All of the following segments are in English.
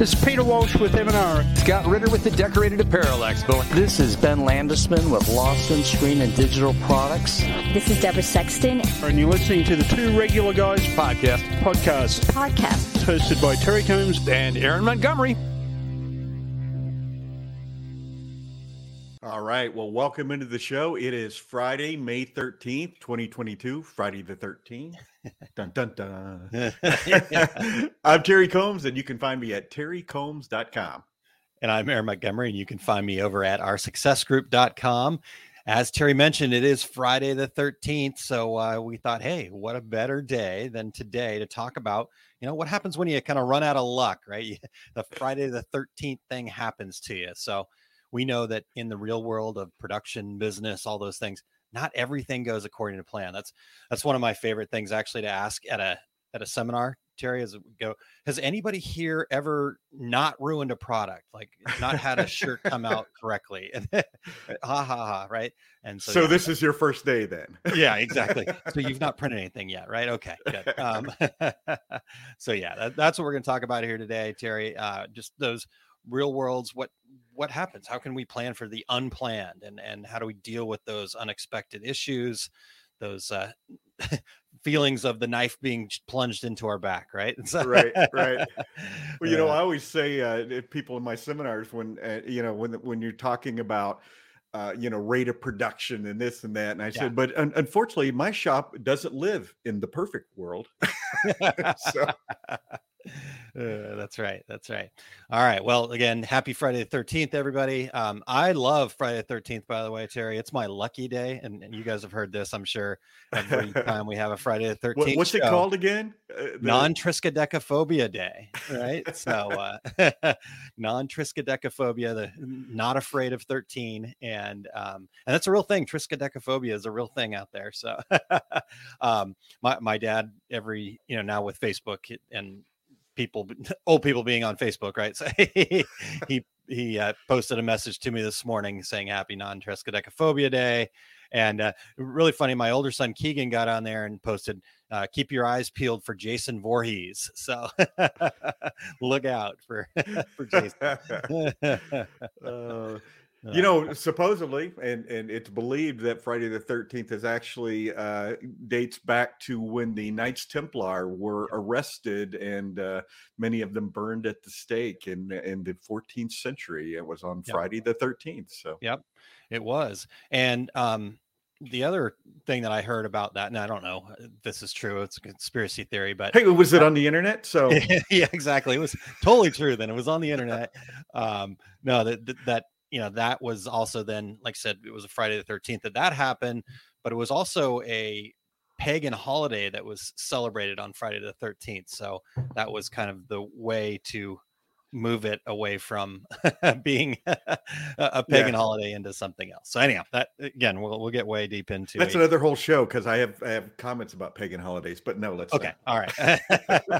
This is Peter Walsh with M&R. Scott Ritter with the Decorated Apparel Expo. This is Ben Landisman with Lawson Screen and Digital Products. This is Deborah Sexton. And you're listening to the Two Regular Guys podcast. Podcast. Podcast. Hosted by Terry Combs and Aaron Montgomery. All right. Well, welcome into the show. It is Friday, May 13th, 2022. Friday the 13th. dun, dun, dun. I'm Terry Combs, and you can find me at terrycombs.com. And I'm Aaron Montgomery, and you can find me over at oursuccessgroup.com. As Terry mentioned, it is Friday the 13th. So uh, we thought, hey, what a better day than today to talk about, you know, what happens when you kind of run out of luck, right? the Friday the 13th thing happens to you. So we know that in the real world of production business all those things not everything goes according to plan. That's that's one of my favorite things actually to ask at a at a seminar terry as we go has anybody here ever not ruined a product? Like not had a shirt come out correctly. And ha ha ha right? And so, so yeah, this is your first day then. Yeah exactly. So you've not printed anything yet right? Okay good. Um, so yeah that, that's what we're going to talk about here today terry. Uh, just those real worlds what what happens? How can we plan for the unplanned and and how do we deal with those unexpected issues those uh, feelings of the knife being plunged into our back right? Right right. Well you know i always say uh, people in my seminars when uh, you know when when you're talking about uh, you know rate of production and this and that and i yeah. said but un- unfortunately my shop doesn't live in the perfect world. So uh, that's right. That's right. All right. Well, again, happy Friday the 13th, everybody. Um, I love Friday the 13th, by the way, Terry. It's my lucky day. And, and you guys have heard this, I'm sure, every time we have a Friday the 13th. What, what's show. it called again? Uh, the... Non triskaidekaphobia day. Right. so, uh, non triskaidekaphobia, the not afraid of 13. And, um, and that's a real thing. Triskaidekaphobia is a real thing out there. So, um, my, my dad, every, you know, now with Facebook and people, old people being on Facebook, right? So he he, he uh, posted a message to me this morning saying Happy Non Triskaidekaphobia Day. And uh, really funny, my older son Keegan got on there and posted, uh, "Keep your eyes peeled for Jason Voorhees." So look out for for Jason. Uh, you know, supposedly, and and it's believed that Friday the Thirteenth is actually uh, dates back to when the Knights Templar were arrested and uh, many of them burned at the stake in in the 14th century. It was on yep. Friday the Thirteenth. So, yep, it was. And um, the other thing that I heard about that, and I don't know if this is true, it's a conspiracy theory, but hey, was it on the internet? So yeah, exactly. It was totally true. Then it was on the internet. Um, no, that that you know that was also then like i said it was a friday the 13th that that happened but it was also a pagan holiday that was celebrated on friday the 13th so that was kind of the way to move it away from being a pagan yeah. holiday into something else. So anyhow, that again, we'll we'll get way deep into. That's another whole show because I have I have comments about pagan holidays, but no, let's. Okay, not. all right,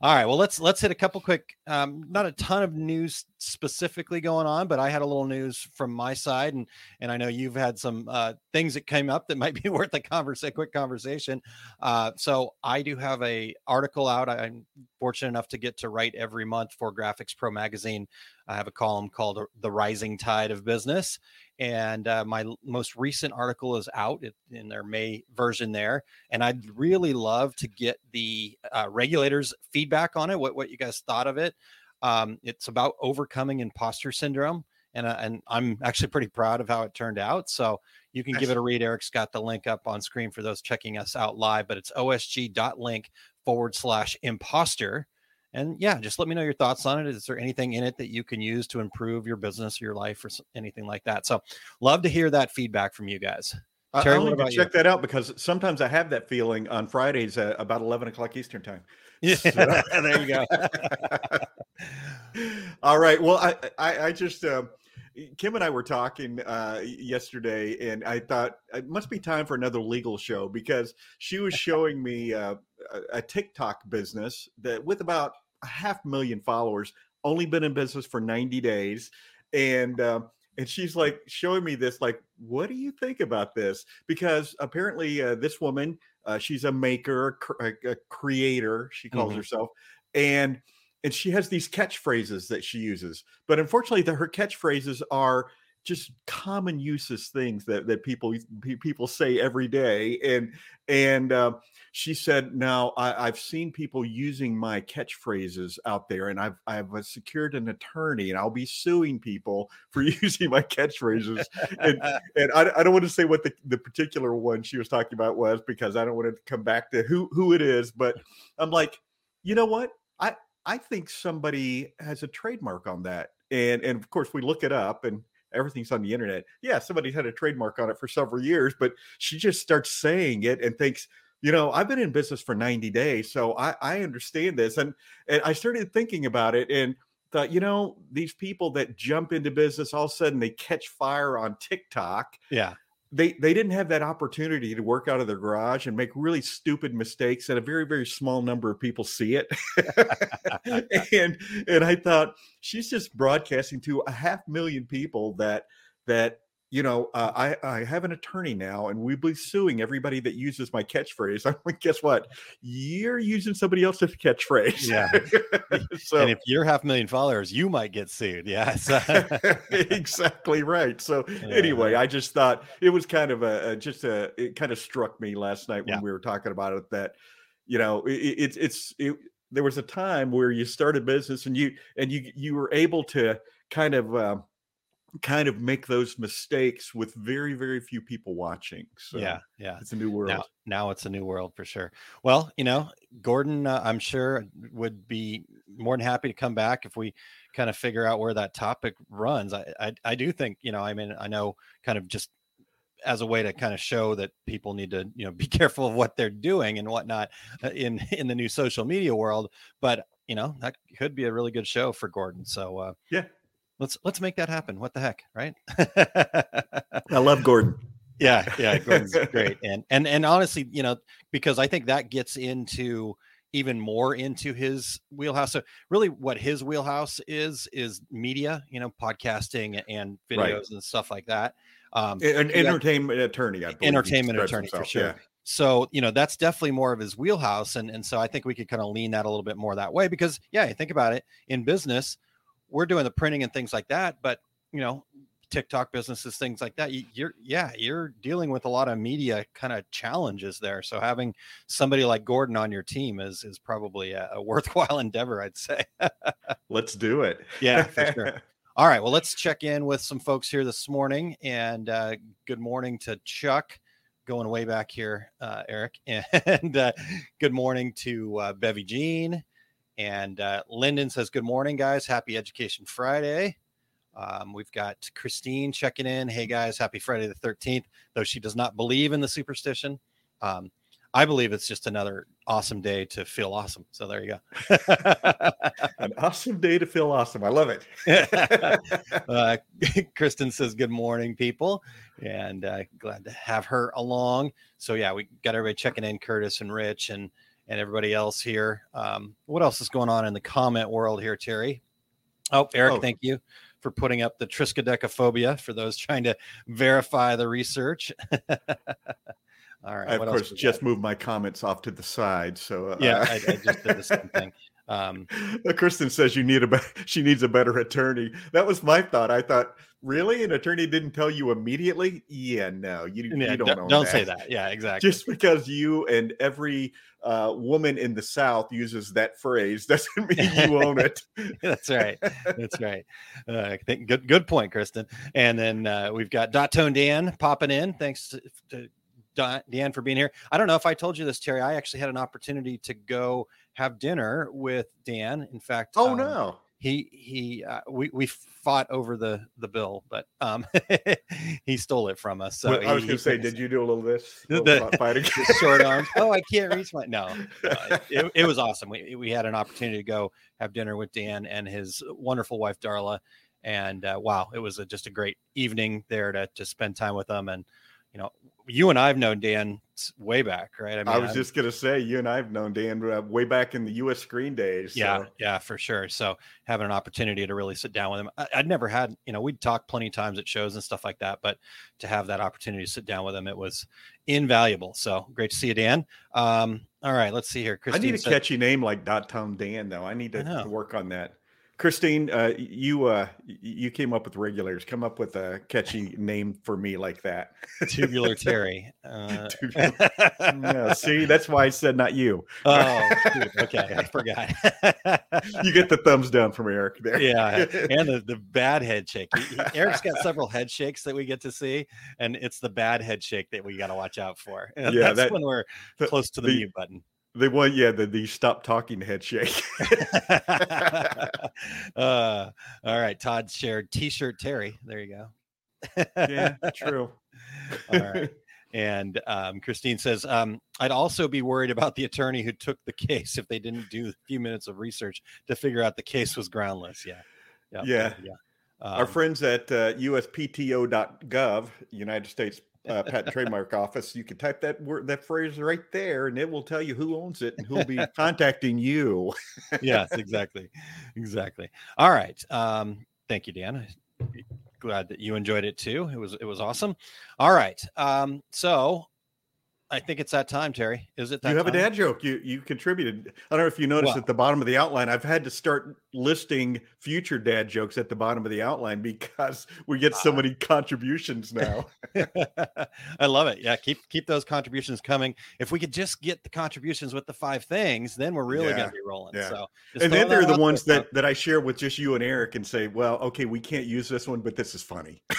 all right. Well, let's let's hit a couple quick. Um, not a ton of news specifically going on, but I had a little news from my side, and and I know you've had some uh, things that came up that might be worth a conversation, quick conversation. Uh, so I do have a article out. I'm fortunate enough to get to write every month for Graphics Pro Magazine. I have a column called "The Rising Tide of Business," and uh, my most recent article is out in their May version there. And I'd really love to get the uh, regulators' feedback on it. What what you guys thought of it? Um, it's about overcoming imposter syndrome. And, uh, and I'm actually pretty proud of how it turned out. So you can give it a read. Eric's got the link up on screen for those checking us out live, but it's osg.link forward slash imposter. And yeah, just let me know your thoughts on it. Is there anything in it that you can use to improve your business, or your life, or anything like that? So, love to hear that feedback from you guys. Terry, I need to check you? that out because sometimes I have that feeling on Fridays at about 11 o'clock Eastern time. Yeah, so. there you go. All right. Well, I, I, I just, uh, Kim and I were talking uh, yesterday, and I thought it must be time for another legal show because she was showing me uh, a, a TikTok business that with about a half million followers, only been in business for 90 days, and uh, and she's like showing me this, like, what do you think about this? Because apparently, uh, this woman, uh, she's a maker, a, a, creator, she calls mm-hmm. herself, and and she has these catchphrases that she uses, but unfortunately, the, her catchphrases are just common uses things that that people people say every day and and uh, she said now I, have seen people using my catchphrases out there and i've i've uh, secured an attorney and i'll be suing people for using my catchphrases. And and I, I don't want to say what the, the particular one she was talking about was because i don't want to come back to who who it is but i'm like you know what? I i think somebody has a trademark on that. And and of course we look it up and everything's on the internet. Yeah, somebody's had a trademark on it for several years, but she just starts saying it and thinks, you know, I've been in business for 90 days, so I, I understand this. And and I started thinking about it and thought, you know, these people that jump into business, all of a sudden they catch fire on TikTok. Yeah they they didn't have that opportunity to work out of their garage and make really stupid mistakes and a very very small number of people see it. And and i thought she's just broadcasting to a half million people that that you know, uh, I, I have an attorney now, and we'll be suing everybody that uses my catchphrase. I'm like, guess what? You're using somebody else's catchphrase. Yeah. so, and if you're half a million followers, you might get sued. Yes. exactly right. So anyway, I just thought it was kind of a, a just a it kind of struck me last night when yeah. we were talking about it that you know it's it, it's it, there was a time where you started business and you and you you were able to kind of. Um, kind of make those mistakes with very very few people watching so yeah yeah. it's a new world. now, now it's a new world for sure. Well you know gordon uh, i'm sure would be more than happy to come back if we kind of figure out where that topic runs. I, I i do think you know i mean i know kind of just as a way to kind of show that people need to you know be careful of what they're doing and whatnot uh, in in the new social media world but you know that could be a really good show for gordon so uh yeah let's let's make that happen. What the heck, right? I love Gordon. Yeah, yeah, Gordon's great. And and and honestly, you know, because I think that gets into even more into his wheelhouse. So really what his wheelhouse is is media, you know, podcasting and videos right. and stuff like that. Um an entertainment attorney, entertainment attorney himself. for sure. Yeah. So, you know, that's definitely more of his wheelhouse. And and so I think we could kind of lean that a little bit more that way because yeah, think about it in business we're doing the printing and things like that, but you know, TikTok businesses, things like that. You're, yeah, you're dealing with a lot of media kind of challenges there. So having somebody like Gordon on your team is is probably a, a worthwhile endeavor, I'd say. let's do it. yeah, for sure. All right, well, let's check in with some folks here this morning. And uh, good morning to Chuck, going way back here, uh, Eric, and uh, good morning to uh, Bevy Jean and uh, Lyndon says, Good morning, guys. Happy Education Friday. Um, we've got Christine checking in. Hey, guys, happy Friday the 13th, though she does not believe in the superstition. Um, I believe it's just another awesome day to feel awesome. So there you go. An awesome day to feel awesome. I love it. uh, Kristen says, Good morning, people. And uh, glad to have her along. So, yeah, we got everybody checking in, Curtis and Rich and and everybody else here. Um, what else is going on in the comment world here, Terry? Oh, Eric, oh. thank you for putting up the triskaidekaphobia for those trying to verify the research. All right. I, of course, just moved my comments off to the side. So uh, yeah, I, I, just did the same thing. Um, Kristen says you need a be- she needs a better attorney. That was my thought. I thought, really, an attorney didn't tell you immediately? Yeah, no, you, yeah, you don't. D- don't that. say that. Yeah, exactly. Just because you and every uh, woman in the South uses that phrase doesn't mean you own it. That's right. That's right. Uh, think, good good point, Kristen. And then uh, we've got Dot Tone Dan popping in. Thanks to, to Dan for being here. I don't know if I told you this, Terry. I actually had an opportunity to go have dinner with Dan. In fact, oh um, no, he he uh, we we fought over the the bill, but um he stole it from us. So well, I was going to say, did you do a little this little the, fighting? short arms? Oh, I can't reach my no. no it, it, was awesome. We we had an opportunity to go have dinner with Dan and his wonderful wife Darla, and uh, wow, it was a, just a great evening there to to spend time with them. And you know, you and I've known Dan way back, right? I, was I'm- just gonna say, you and I have known Dan uh, way back in the U.S. screen days. yeah, so- yeah, for sure. So having an opportunity to really sit down with him, I, I'd never had, you know, we'd talk plenty of times at shows and stuff like that, but to have that opportunity to sit down with him, it was invaluable. So great to see you, Dan. Um, all right, let's see here. I Christine need a said- catchy name like Dot Tone Dan, though. I need to, to work on that. Christine, uh, you uh, you came up with regulators. Come up with a catchy name for me like that. tubular Terry. Uh, Tubular- Yeah, see, that's why I said not you. oh, shoot, okay, I forgot. You get the thumbs down from Eric there. yeah, and the, the bad head shake. He- he- Eric's got several head shakes that we get to see, and it's the bad head shake that we got to watch out for. And Yeah, that's that- when we're the- close to the, the- mute button. The one, yeah, the the stop talking head shake. uh, all right, Todd shared T-shirt Terry. There you go. yeah, true. All right. And um, Christine says, um, I'd also be worried about the attorney who took the case if they didn't do a few minutes of research to figure out the case was groundless. Yeah. Yeah. Yeah. Our Um, friends at uh, USPTO.gov, United States uh, Patent Trademark Office, you can type that word, that phrase right there, and it will tell you who owns it and who'll be contacting you. yes, exactly. Exactly. All right. Um, thank you, Dan. Glad that you enjoyed it too. It was it was awesome. All right. Um, so I think it's that time, Terry. Is it that you have a dad joke. You you contributed. I don't know if you noticed Well- at the bottom of the outline. I've had to start listing future dad jokes at the bottom of the outline because we get so Ah. many contributions now. I love it. Yeah, keep keep those contributions coming. If we could just get the contributions with the five things, then we're really Yeah, going to be rolling. yeah. So, and then there are the ones that that I share with just you and Eric and say, well, okay, we can't use this one, but this is funny.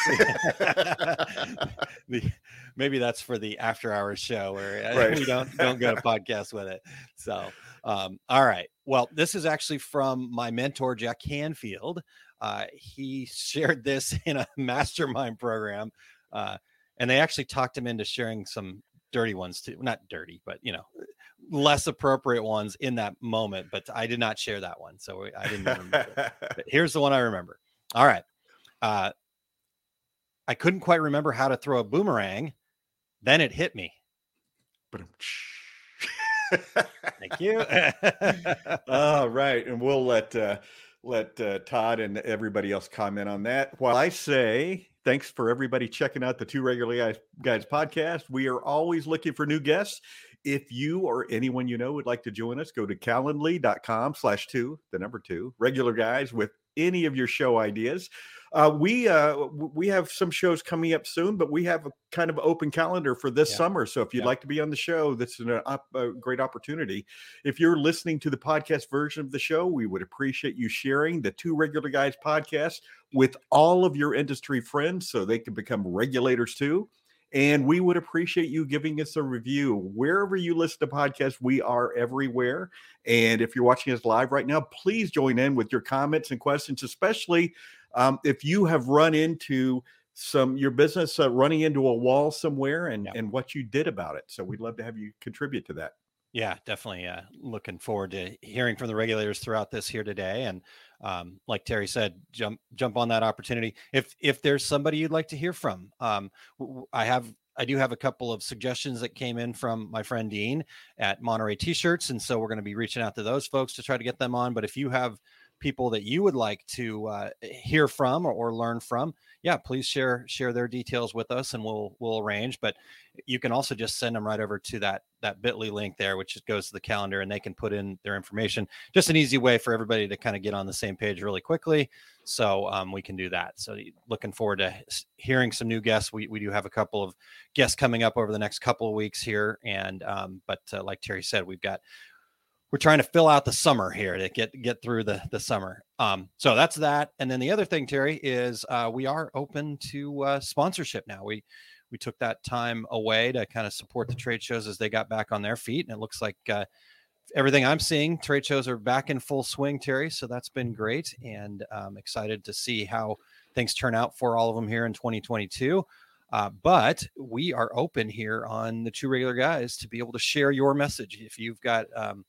the, maybe that's for the after hours show where uh, Right. we don't don't get a podcast with it. So, um, all right. Well, this is actually from my mentor Jack Canfield. Uh, he shared this in a mastermind program, uh, and they actually talked him into sharing some dirty ones too. Not dirty, but you know, less appropriate ones in that moment. But I did not share that one, so I didn't remember. But here's the one I remember. All right. Uh, I couldn't quite remember how to throw a boomerang. Then it hit me. But Thank you. All right, and we'll let uh, let uh, Todd and everybody else comment on that. While I say thanks for everybody checking out the Two Regular Guys Guys podcast. We are always looking for new guests. If you or anyone you know would like to join us, go to calendly.com slash two, the number two, regular guys with any of your show ideas. Uh, we uh, we have some shows coming up soon, but we have a kind of open calendar for this Yeah. summer. So if you'd Yeah. like to be on the show, that's an, op- a great opportunity. If you're listening to the podcast version of the show, we would appreciate you sharing the Two Regular Guys podcast with all of your industry friends so they can become regulators too. And we would appreciate you giving us a review wherever you listen to podcasts. We are everywhere. And if you're watching us live right now, please join in with your comments and questions, especially um, if you have run into some your business uh, running into a wall somewhere and Yeah. and what you did about it. So we'd love to have you contribute to that. yeah, definitely. Uh, looking forward to hearing from the regulators throughout this here today. And um, like Terry said, jump jump on that opportunity. If if there's somebody you'd like to hear from, um, I have I do have a couple of suggestions that came in from my friend Dean at Monterey T-shirts, and so we're going to be reaching out to those folks to try to get them on. But if you have people that you would like to uh, hear from or, or learn from, yeah, please share share their details with us, and we'll we'll arrange. But you can also just send them right over to that that Bitly link there, which goes to the calendar, and they can put in their information. Just an easy way for everybody to kind of get on the same page really quickly. So um, we can do that. So looking forward to hearing some new guests. We we do have a couple of guests coming up over the next couple of weeks here, and um, but uh, like Terry said, we've got we're trying to fill out the summer here to get get through the the summer. Um, so that's that. And then the other thing, Terry, is uh, we are open to uh, sponsorship now. We we took that time away to kind of support the trade shows as they got back on their feet, and it looks like uh, everything I'm seeing, trade shows are back in full swing, Terry. So that's been great, and I'm excited to see how things turn out for all of them here in 2022. Uh, but we are open here on the two regular guys to be able to share your message. If you've got um,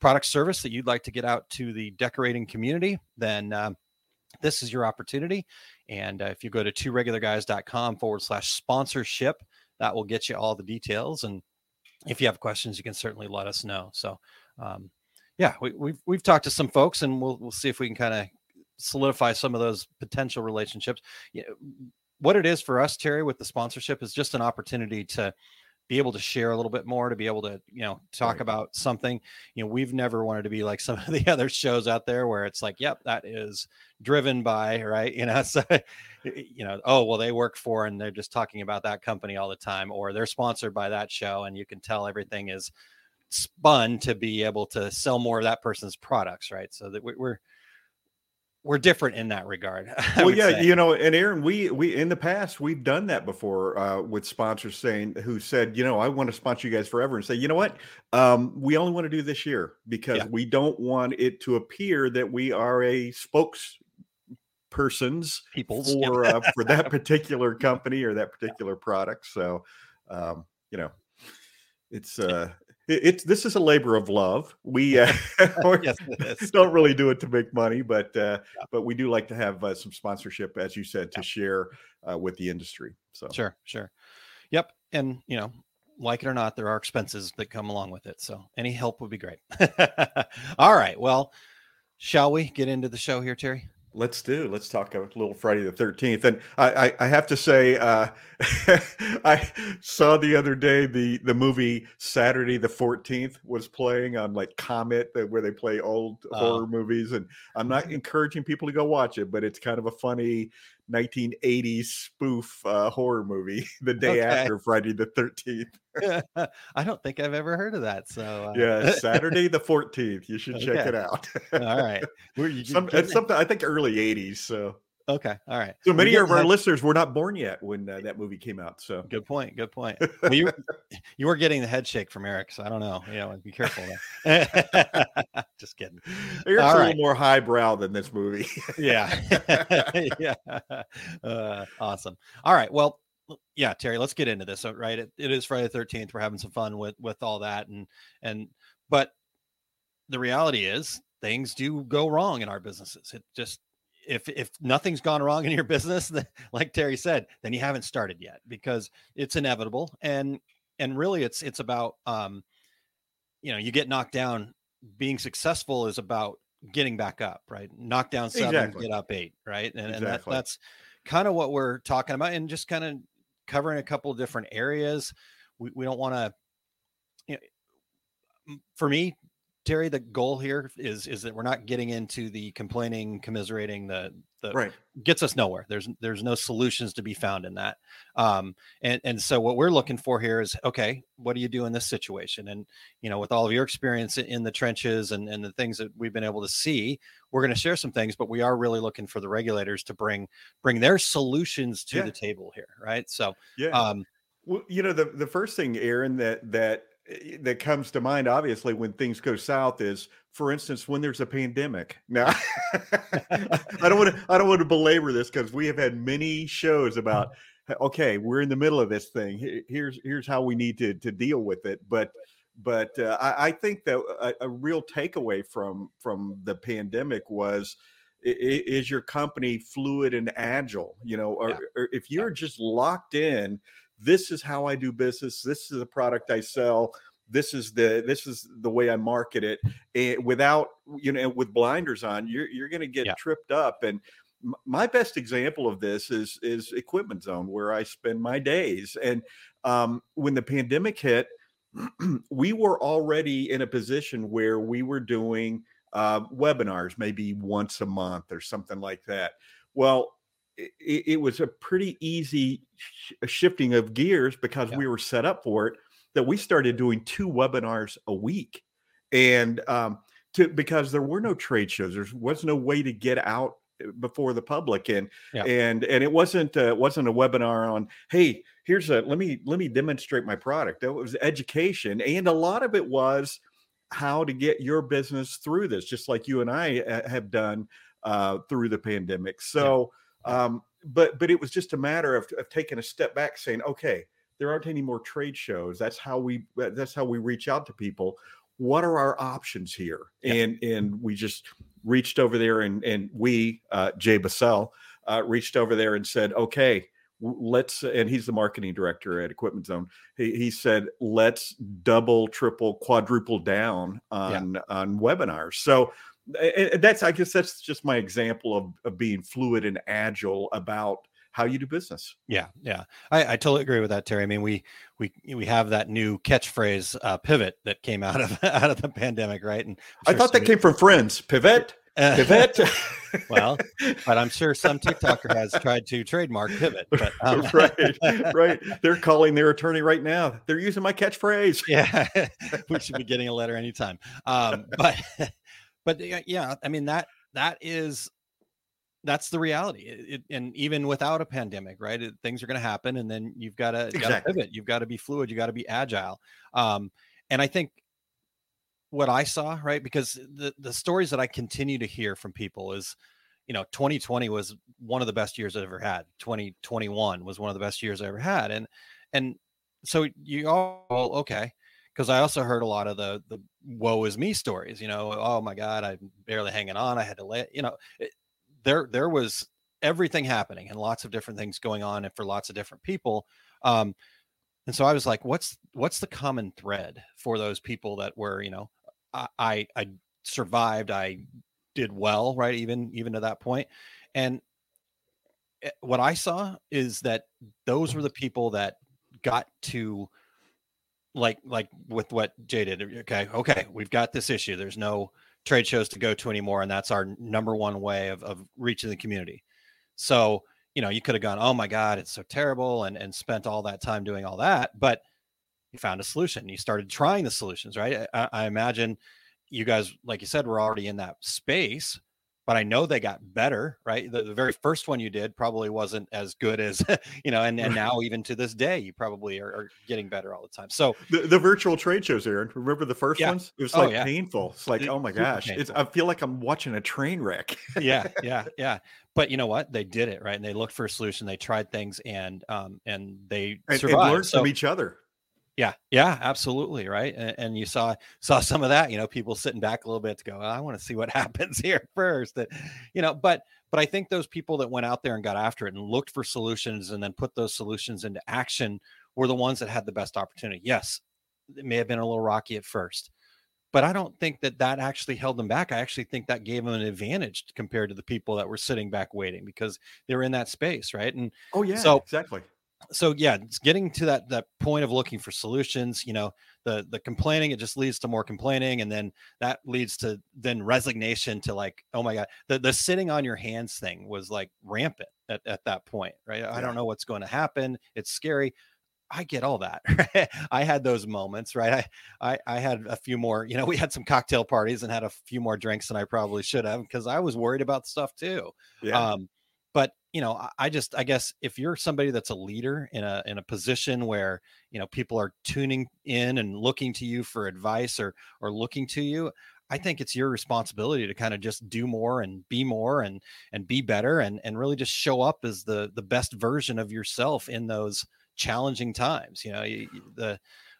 product service that you'd like to get out to the decorating community, then um, this is your opportunity. And uh, if you go to two regular guys.com forward slash sponsorship, that will get you all the details. And if you have questions, you can certainly let us know. So, um, yeah, we, we've we've talked to some folks, and we'll we'll see if we can kind of solidify some of those potential relationships. What it is for us, Terry, with the sponsorship is just an opportunity to be able to share a little bit more, to be able to, you know, talk Right. about something. You know, we've never wanted to be like some of the other shows out there where it's like, yep, that is driven by, right? You know, so, you know, oh, well, they work for and they're just talking about that company all the time, or they're sponsored by that show. And you can tell everything is spun to be able to sell more of that person's products, right? So that we- we're, we're different in that regard. I well yeah say. you know and aaron we we in the past we've done that before uh with sponsors saying who said you know i want to sponsor you guys forever and say you know what um we only want to do this year because Yeah. we don't want it to appear that we are a spokespersons people's yeah. for uh, for that particular company or that particular product so um you know it's uh it's this is a labor of love we uh yes, don't really do it to make money, but uh, but we do like to have uh, some sponsorship, as you said, to share uh, with the industry. So Sure, sure. Yep. And, you know, like it or not, there are expenses that come along with it. So any help would be great. All right. Well, shall we get into the show here, Terry? Let's do. Let's talk a little Friday the Thirteenth, and I, I I have to say, uh, I saw the other day the the movie Saturday the Fourteenth was playing on like Comet, where they play old Oh. horror movies, and I'm not encouraging people to go watch it, but it's kind of a funny 1980s spoof uh, horror movie the day Okay. after Friday the 13th. I don't think I've ever heard of that. So, uh, Yeah, Saturday the 14th. You should check it out. all right. Were you Some, it's something I think early 80s. So, Okay. All right. so many of our that- listeners were not born yet when uh, that movie came out. So, Good point. Good point. Well, you, you were getting the head shake from Eric. So I don't know. Yeah. Be careful. Just kidding. Eric's All a right. little more highbrow than this movie. yeah yeah uh, awesome all right well yeah terry let's get into this right it, it is friday the 13th we're having some fun with with all that and and but the reality is things do go wrong in our businesses it just if if nothing's gone wrong in your business then, like terry said then you haven't started yet because it's inevitable. And and really it's it's about um you know you get knocked down being successful is about getting back up right? Knock down seven Exactly. get up eight right? And, and that, that's kind of what we're talking about and just kind of covering a couple of different areas. We, we don't want to you know for me terry the goal here is is that we're not getting into the complaining commiserating the the right. gets us nowhere. There's there's no solutions to be found in that. Um, and and so what we're looking for here is okay, what do you do in this situation? And you know, with all of your experience in the trenches and and the things that we've been able to see, we're going to share some things, but we are really looking for the regulators to bring bring their solutions to Yeah. the table here, right? So Yeah. um, Well, you know, the, the first thing, Aaron, that that that comes to mind, obviously, when things go south, is, for instance, when there's a pandemic. Now, I don't want to I don't want to belabor this because we have had many shows about, okay, we're in the middle of this thing. Here's here's how we need to to deal with it. But but uh, I, I think that a, a real takeaway from from the pandemic was. Is your company fluid and agile? You know, or, Yeah. or if you're just locked in, this is how I do business. This is the product I sell. This is the this is the way I market it. And without you know with blinders on, you're you're going to get Yeah. tripped up. And my best example of this is is Equipment Zone, where I spend my days. And um, when the pandemic hit, we were already in a position where we were doing uh, webinars, maybe once a month or something like that. Well, it, it was a pretty easy sh- shifting of gears because Yeah. we were set up for it that we started doing two webinars a week. And um, to because there were no trade shows there was no way to get out uh, before the public. And Yeah. and and it wasn't uh, wasn't a webinar on hey here's a let me let me demonstrate my product. It was education. And a lot of it was how to get your business through this just like you and i uh, have done uh, through the pandemic. So um, but but it was just a matter of, of taking a step back saying okay there aren't any more trade shows. That's how we that's how we reach out to people. What are our options here? Yeah. and and we just reached over there and and we uh Jay Busselle uh reached over there and said okay let's and he's the marketing director at equipment zone. He, he said let's double triple quadruple down on yeah. on webinars. So that's i guess that's just my example of, of being fluid and agile about how you do business. Yeah, yeah, I, I totally agree with that, Terry. I mean, we we we have that new catchphrase uh, "pivot" that came out of out of the pandemic, right? And sure I thought that came from Friends. Pivot. Pivot. well, but I'm sure some TikToker has tried to trademark pivot. But um, right, right. They're calling their attorney right now. They're using my catchphrase. Yeah, we should be getting a letter anytime. Um, but but yeah, I mean that that is that's the reality. It, and even without a pandemic, right? It, things are going to happen, and then you've got to exactly. pivot. You've got to be fluid. You got to be agile. Um, and I think what I saw, right, because the the stories that I continue to hear from people is, you know, 2020 was one of the best years I ever had. 2021 was one of the best years I ever had, and and so you all okay because I also heard a lot of the the woe is me stories. You know, oh my God, I'm barely hanging on. I had to lay. You know, it, there there was everything happening and lots of different things going on and for lots of different people. Um, and so I was like, what's what's the common thread for those people that were, you know, I I, I survived, I did well, right? Even even to that point. And eh, what I saw is that those were the people that got to like like with what Jay did. Okay, okay, we've got this issue. There's no trade shows to go to anymore, and that's our number one way of, of reaching the community. So you know, you could have gone, oh my God, it's so terrible, and and spent all that time doing all that, but you found a solution. You started trying the solutions, right? I, I imagine you guys, like you said, were already in that space but I know they got better, right? The, the, very first one you did probably wasn't as good as, you know, and, and now even to this day, you probably are, are getting better all the time. So the, the, virtual trade shows, Aaron, remember the first yeah. ones? It was oh, like oh, yeah. painful. It's like, it, oh my gosh, it's, I feel like I'm watching a train wreck. yeah. Yeah. Yeah. But you know what? They did it right. And they looked for a solution. They tried things and, um, and they and, survived. And learned so, from each other. Yeah, yeah, absolutely, right. And, and, you saw saw some of that, you know, people sitting back a little bit to go, I want to see what happens here first. That, you know, but but I think those people that went out there and got after it and looked for solutions and then put those solutions into action were the ones that had the best opportunity. Yes, it may have been a little rocky at first, but I don't think that that actually held them back. I actually think that gave them an advantage compared to the people that were sitting back waiting because they were in that space, right? And oh yeah, so exactly so yeah it's getting to that that point of looking for solutions you know the the complaining it just leads to more complaining and then that leads to then resignation to like oh my god the the sitting on your hands thing was like rampant at, at that point right yeah. i don't know what's going to happen it's scary I get all that. I had those moments, right? I, I I had a few more, you know, we had some cocktail parties and had a few more drinks than I probably should have because I was worried about stuff too. Yeah. Um, you know i just i guess if you're somebody that's a leader in a in a position where you know people are tuning in and looking to you for advice or or looking to you i think it's your responsibility to kind of just do more and be more and and be better and and really just show up as the the best version of yourself in those challenging times you know the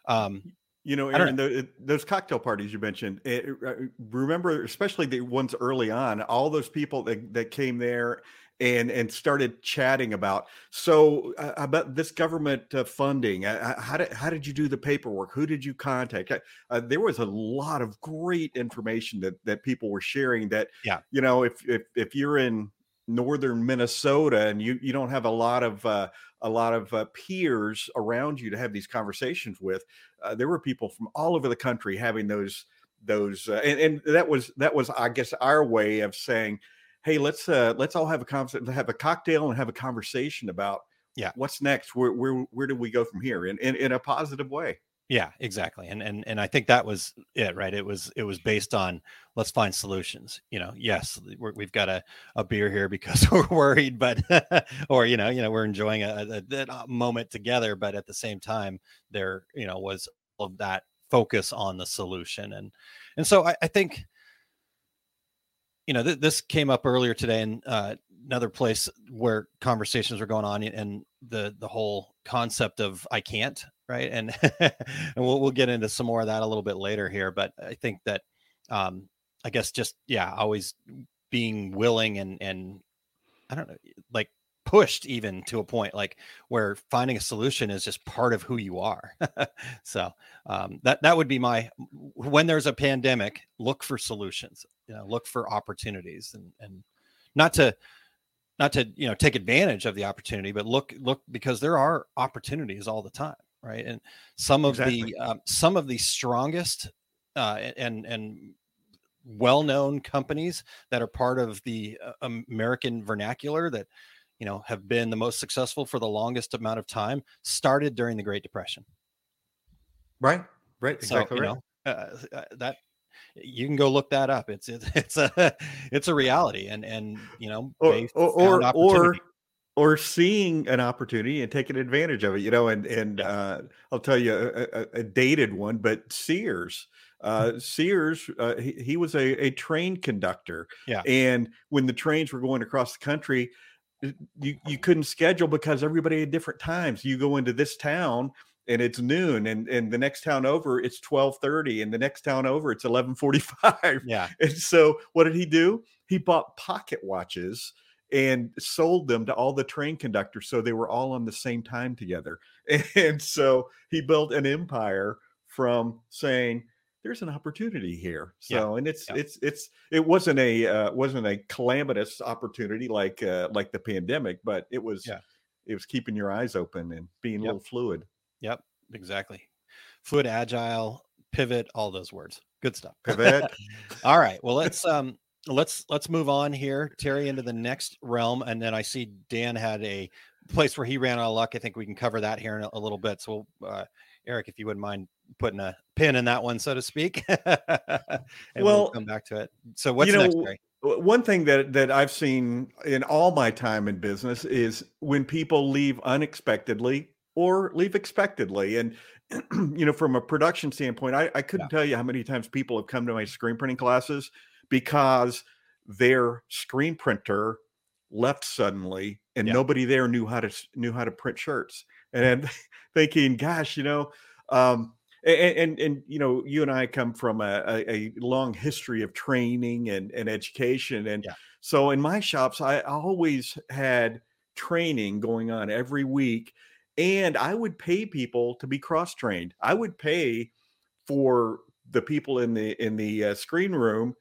um you know, Aaron, the, those cocktail parties you mentioned, it, uh, remember, especially the ones early on, all those people that, that came there and and started chatting about so uh, about this government uh, funding? Uh, how did how did you do the paperwork? Who did you contact? Uh, there was a lot of great information that that people were sharing that yeah. you know if if, if you're in northern minnesota and you you don't have a lot of uh, a lot of uh, peers around you to have these conversations with there were people from all over the country having those those and, and that was that was i guess our way of saying hey, let's uh, let's all have a conversation, have a cocktail, and have a conversation about yeah what's next. Where where where do we go from here in in, in a positive way? Yeah, exactly. And and and I think that was it, right? It was it was based on let's find solutions. You know, yes, we have got a, a beer here because we're worried, but or you know, you know, we're enjoying a, a, a moment together, but at the same time, there you know was of that focus on the solution, and and so I, I think you know, th- this came up earlier today in uh, another place where conversations were going on, and the the whole concept of I can't, right? And and we'll we'll get into some more of that a little bit later here. But I think that, um, I guess just yeah, always being willing and and I don't know, like pushed even to a point like where finding a solution is just part of who you are. so um, that that would be my when there's a pandemic, look for solutions. You know, look for opportunities and and not to not to you know take advantage of the opportunity, but look look because there are opportunities all the time, right? And some of Exactly. the um, some of the strongest uh, and and well-known companies that are part of the uh, American vernacular that you know have been the most successful for the longest amount of time started during the Great Depression. Right. Right. Exactly so, right. know, uh, uh, that you can go look that up. It's it's it's a it's a reality, and and you know, or or or, or seeing an opportunity and taking advantage of it you know and and uh, i'll tell you a, a, a dated one but sears uh, sears uh, he, he was a, a train conductor Yeah. and when the trains were going across the country it- you, you couldn't schedule because everybody had different times you go into this town and it's noon and and the next town over it's 12:30 and the next town over it's 11:45 yeah, and so what did he do? He bought pocket watches and sold them to all the train conductors so they were all on the same time together. And so he built an empire from saying there's an opportunity here. Yeah, So and it's yeah. it's it's it wasn't a uh, wasn't a calamitous opportunity like uh, like the pandemic, but it was Yeah. it was keeping your eyes open and being a little fluid. yep, exactly. Fluid, agile, pivot, all those words. Good stuff. Pivot. All right. Well, let's um let's let's move on here, Terry, into the next realm, and then I see Dan had a place where he ran out of luck. I think we can cover that here in a, a little bit. So, uh, Eric, if you wouldn't mind putting a pin in that one, so to speak, and we'll Well, come back to it. So, what's you know, next? One thing that that I've seen in all my time in business is when people leave unexpectedly or leave expectedly. And you know, from a production standpoint, I, I couldn't tell you how many times people have come to my screen printing classes because their screen printer left suddenly and Yeah. nobody there knew how to knew how to print shirts. And thinking, gosh, you know, um, and, and and you know you and i come from a, a, a long history of training and, and education and Yeah. so in my shops i always had training going on every week and i would pay people to be cross trained i would pay for the people in the in the uh, screen room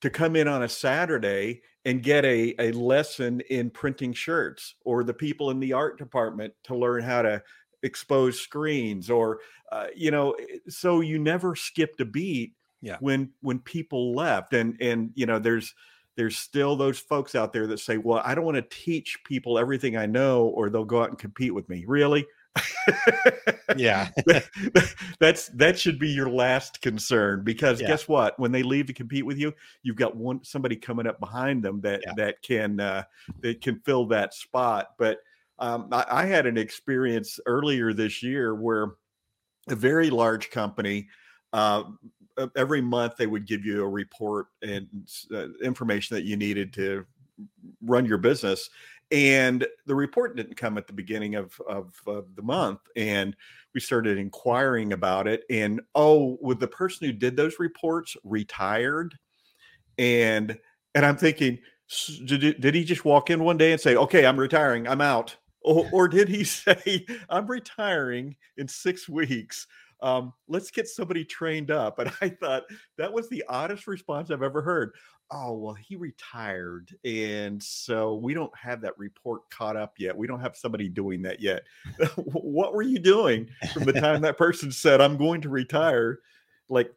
to come in on a saturday and get a, a lesson in printing shirts or the people in the art department to learn how to expose screens or uh, you know eh, so you never skipped a beat Yeah. when when people left. And and you know there's there's still those folks out there that say well i don't want to teach people everything i know or they'll go out and compete with me. Really Yeah, that's that should be your last concern because Yeah. guess what when they leave to compete with you you've got one somebody coming up behind them that Yeah. that can uh that can fill that spot but um I, I had an experience earlier this year where a very large company uh every month they would give you a report and uh, information that you needed to run your business and the report didn't come at the beginning of, of the month and we started inquiring about it and oh with the person who did those reports retired? And and i'm thinking did, did he just walk in one day and say okay i'm retiring i'm out or, or did he say i'm retiring in six weeks um, let's get somebody trained up and i thought that was the oddest response i've ever heard oh well he retired and so we don't have that report caught up yet. We don't have somebody doing that yet. What were you doing from the time that person said i'm going to retire? Like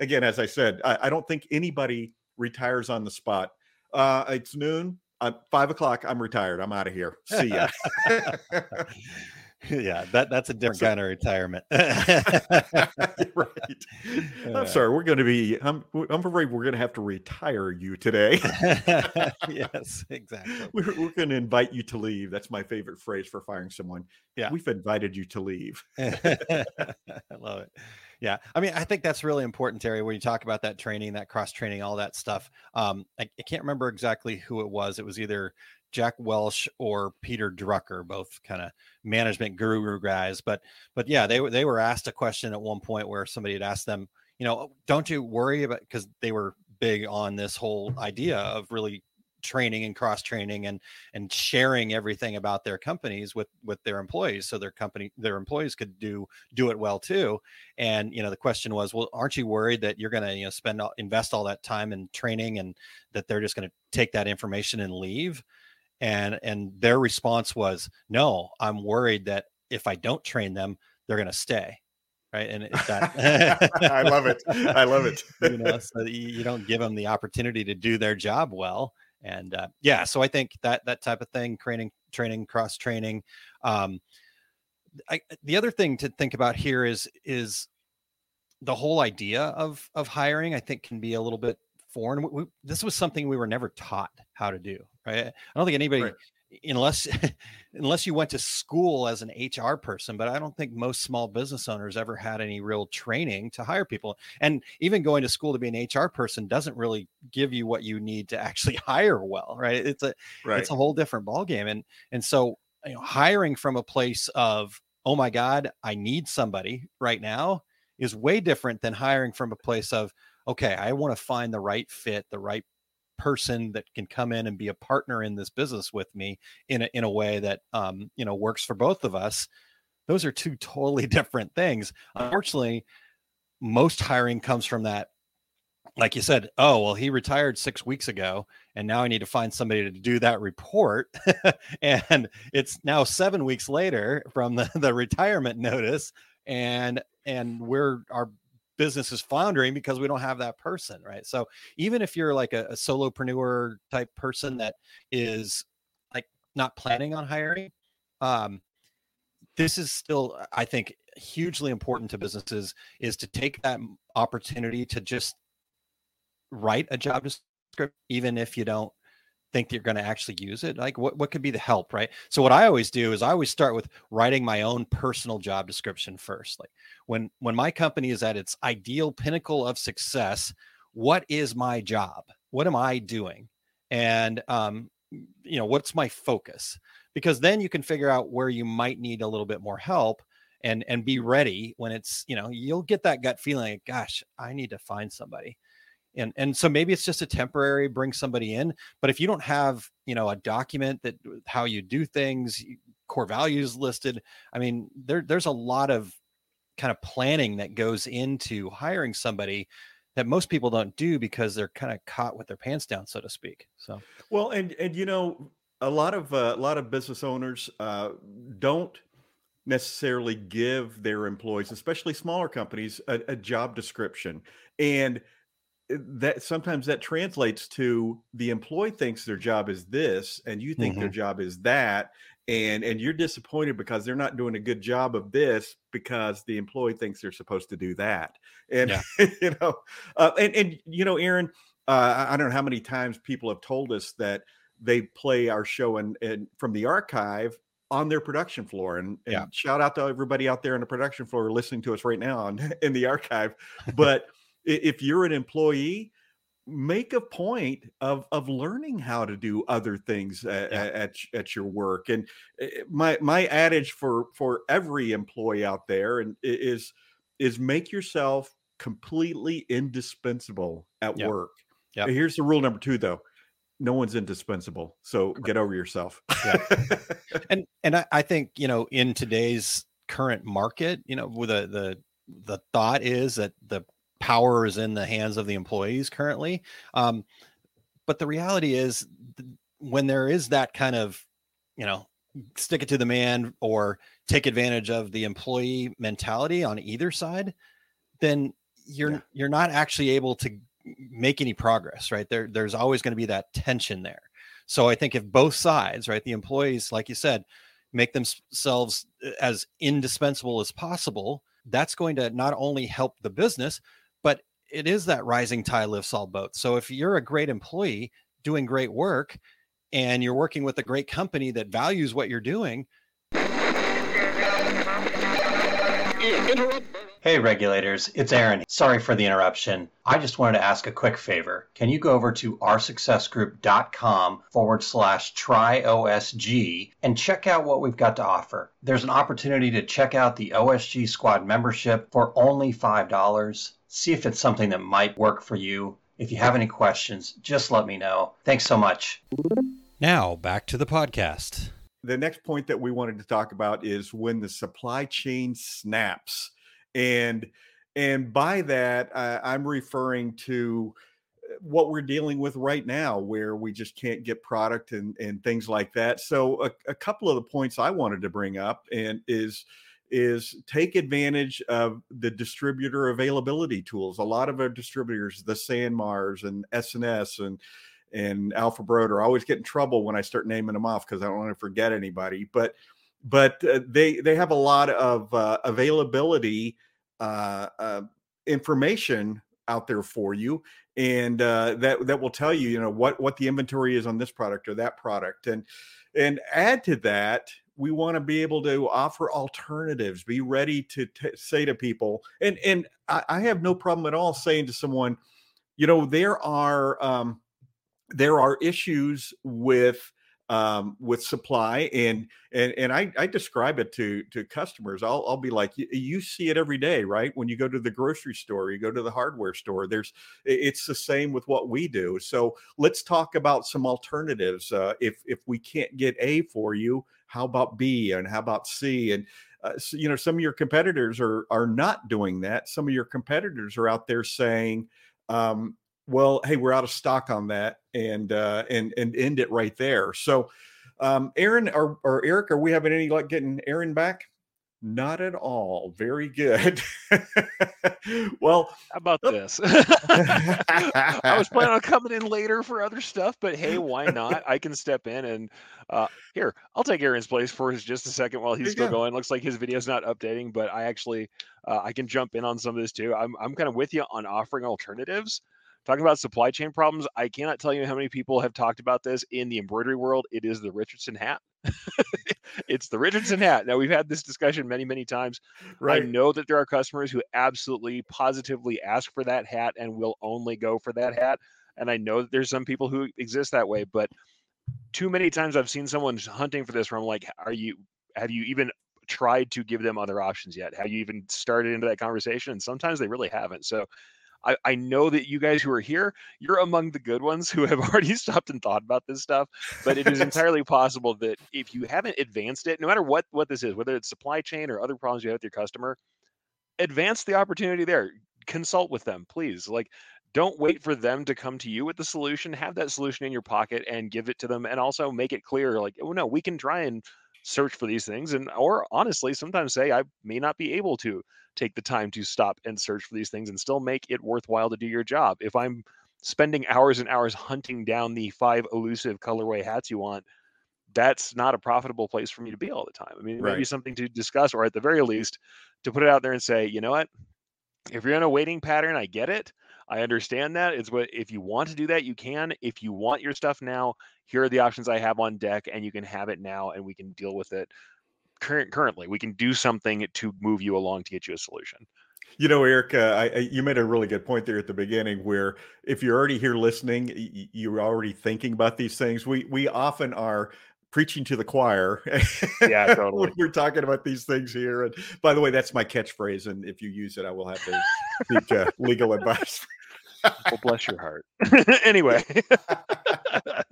again as i said i, I don't think anybody retires on the spot. Uh it's noon. Uh, five o'clock. I'm retired. I'm out of here. See ya yeah. That that's a different So- kind of retirement. right Uh, i'm sorry we're going to be i'm i'm afraid we're going to have to retire you today yes, exactly. we're, we're going to invite you to leave that's my favorite phrase for firing someone Yeah. we've invited you to leave I love it. Yeah. I mean, I think that's really important, Terry, when you talk about that training, that cross training, all that stuff. Um, I, I can't remember exactly who it was. It was either Jack Welch or Peter Drucker, both kind of management guru guys. But, but yeah, they were, they were asked a question at one point where somebody had asked them, you know, don't you worry about, because they were big on this whole idea of really training and cross training and and sharing everything about their companies with with their employees so their company their employees could do do it well too and you know the question was well aren't you worried that you're going to you know spend invest all that time in training and that they're just going to take that information and leave and and their response was no i'm worried that if i don't train them they're going to stay right and that i love it. I love it. You know so you, don't give them the opportunity to do their job well and uh, yeah so i think that that type of thing training training cross training um I, the other thing to think about here is is the whole idea of of hiring i think can be a little bit foreign we, this was something we were never taught how to do right i don't think anybody right unless unless you went to school as an HR person, but I don't think most small business owners ever had any real training to hire people. And even going to school to be an HR person doesn't really give you what you need to actually hire well, right? It's a right. it's a whole different ballgame. And and so you know, hiring from a place of oh my god, I need somebody right now is way different than hiring from a place of okay, I want to find the right fit, the right person that can come in and be a partner in this business with me in a, in a way that um, you know works for both of us those are two totally different things. Unfortunately most hiring comes from that like you said oh well he retired six weeks ago and now i need to find somebody to do that report. And it's now seven weeks later from the, the retirement notice and and we're our business is floundering because we don't have that person, right? So even if you're like a, a solopreneur type person that is like not planning on hiring, um, this is still, I think, hugely important to businesses is to take that opportunity to just write a job description, even if you don't think that you're going to actually use it? Like what, what could be the help right? So what i always do is i always start with writing my own personal job description first like when when my company is at its ideal pinnacle of success what is my job? What am i doing? And um you know what's my focus? Because then you can figure out where you might need a little bit more help and and be ready when it's you know you'll get that gut feeling gosh i need to find somebody and and so maybe it's just a temporary bring somebody in but if you don't have you know a document that uh, how you do things core values listed i mean there there's a lot of kind of planning that goes into hiring somebody that most people don't do because they're kind of caught with their pants down so to speak so. Well and and you know a lot of uh, a lot of business owners uh, don't necessarily give their employees especially smaller companies a, a job description and that sometimes that translates to the employee thinks their job is this and you think mm-hmm. their job is that and and you're disappointed because they're not doing a good job of this because the employee thinks they're supposed to do that and yeah. you know uh, and and you know aaron uh, i don't know how many times people have told us that they play our show and and from the archive on their production floor and, and yeah. shout out to everybody out there on the production floor listening to us right now on, in the archive but if you're an employee make a point of of learning how to do other things at, yeah. at, at your work and eh, eh, my my adage for for every employee out there and is is make yourself completely indispensable at yeah. work. Yeah. Here's the rule number two though no one's indispensable so get over yourself. Yeah. And and I, I think you know in today's current market you know with the the the thought is that the power is in the hands of the employees currently. Um, but the reality is, when there is that kind of, you know, stick it to the man or take advantage of the employee mentality on either side, then you're yeah. you're not actually able to make any progress, right? There, there's always going to be that tension there. So I think if both sides, right, the employees, like you said, make themselves uh, as indispensable as possible, that's going to not only help the business, but it is that rising tide lifts all boats. So if you're a great employee doing great work and you're working with a great company that values what you're doing. Hey regulators, it's Aaron. Sorry for the interruption. I just wanted to ask a quick favor. Can you go over to oursuccessgroup.com forward slash try OSG and check out what we've got to offer? There's an opportunity to check out the OSG squad membership for only $5 see if it's something that might work for you. If you have any questions, just let me know. Thanks so much. Now back to the podcast. The next point that we wanted to talk about is when the supply chain snaps, and and by that uh, I'm referring to what we're dealing with right now, where we just can't get product and and things like that. So a, a couple of the points I wanted to bring up and is is take advantage of the distributor availability tools. A lot of our distributors, the SanMars and S&S and and Alpha Broder, always get in trouble when I start naming them off because I don't want to forget anybody. But but uh, they they have a lot of uh, availability uh, uh information out there for you, and uh, that that will tell you you know what what the inventory is on this product or that product, and and add to that we want to be able to offer alternatives be ready to t- say to people and and I, I, have no problem at all saying to someone you know there are um, there are issues with um, with supply and and and I, I describe it to to customers. I'll I'll be like, you see it every day, right? When you go to the grocery store, you go to the hardware store. There's it's the same with what we do. So let's talk about some alternatives. Uh, if if we can't get A for you, how about B and how about C and uh, so, you know some of your competitors are are not doing that. Some of your competitors are out there saying. Um, well, hey, we're out of stock on that, and uh, and and end it right there. So, um, Aaron or, or Eric, are we having any luck getting Aaron back? Not at all. Very good. well, how about this? I was planning on coming in later for other stuff, but hey, why not? I can step in and uh, here, I'll take Aaron's place for just a second while he's still go. going. Looks like his video's not updating, but I actually uh, I can jump in on some of this too. I'm I'm kind of with you on offering alternatives talking about supply chain problems, I cannot tell you how many people have talked about this in the embroidery world. It is the Richardson hat. it's the Richardson hat. Now we've had this discussion many, many times. Right. I know that there are customers who absolutely positively ask for that hat and will only go for that hat. And I know that there's some people who exist that way, but too many times I've seen someone hunting for this where I'm like, are you have you even tried to give them other options yet? Have you even started into that conversation? And sometimes they really haven't. So I, I know that you guys who are here, you're among the good ones who have already stopped and thought about this stuff. But it is entirely possible that if you haven't advanced it, no matter what what this is, whether it's supply chain or other problems you have with your customer, advance the opportunity there. Consult with them, please. Like don't wait for them to come to you with the solution have that solution in your pocket and give it to them and also make it clear like oh no we can try and search for these things and or honestly sometimes say i may not be able to take the time to stop and search for these things and still make it worthwhile to do your job. If i'm spending hours and hours hunting down the five elusive colorway hats you want that's not a profitable place for me to be all the time. I mean right. may be something to discuss or at the very least to put it out there and say you know what? If you're in a waiting pattern i get it I understand that. It's what if you want to do that, you can. If you want your stuff now, here are the options I have on deck, and you can have it now, and we can deal with it. Current currently, we can do something to move you along to get you a solution. You know, Eric, uh, I, I, you made a really good point there at the beginning. Where if you're already here listening, you're already thinking about these things. We we often are preaching to the choir. Yeah, totally. we're talking about these things here. And by the way, that's my catchphrase. And if you use it, I will have to seek uh, legal advice well, bless your heart. anyway, I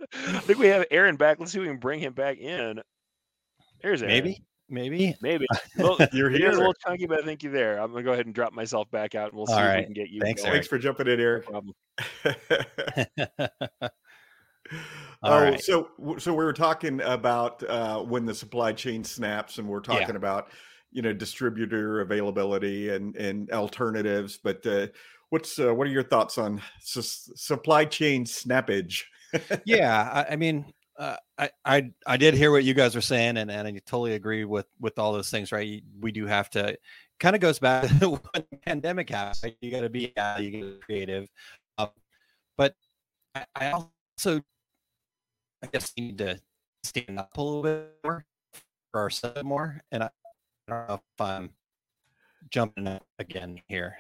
think we have Aaron back. Let's see if we can bring him back in. There's Aaron. Maybe. Maybe. Maybe. Well, you're here. a little chunky, but I think you're there. I'm gonna go ahead and drop myself back out, and we'll see All if right. we can get you. Thanks. Going. Thanks for jumping in, Eric. No oh, right. so so we were talking about uh, when the supply chain snaps, and we're talking yeah. about you know distributor availability and and alternatives. But uh, what's uh, what are your thoughts on su- supply chain snappage? yeah, I, I mean, uh, I, I I did hear what you guys were saying, and, and I totally agree with with all those things. Right, we do have to. Kind of goes back to when the pandemic happened. Right? You got to be uh, you creative, uh, but I, I, also I guess need to stand up a little bit more for ourselves more. And I, I don't know if I'm jumping again here.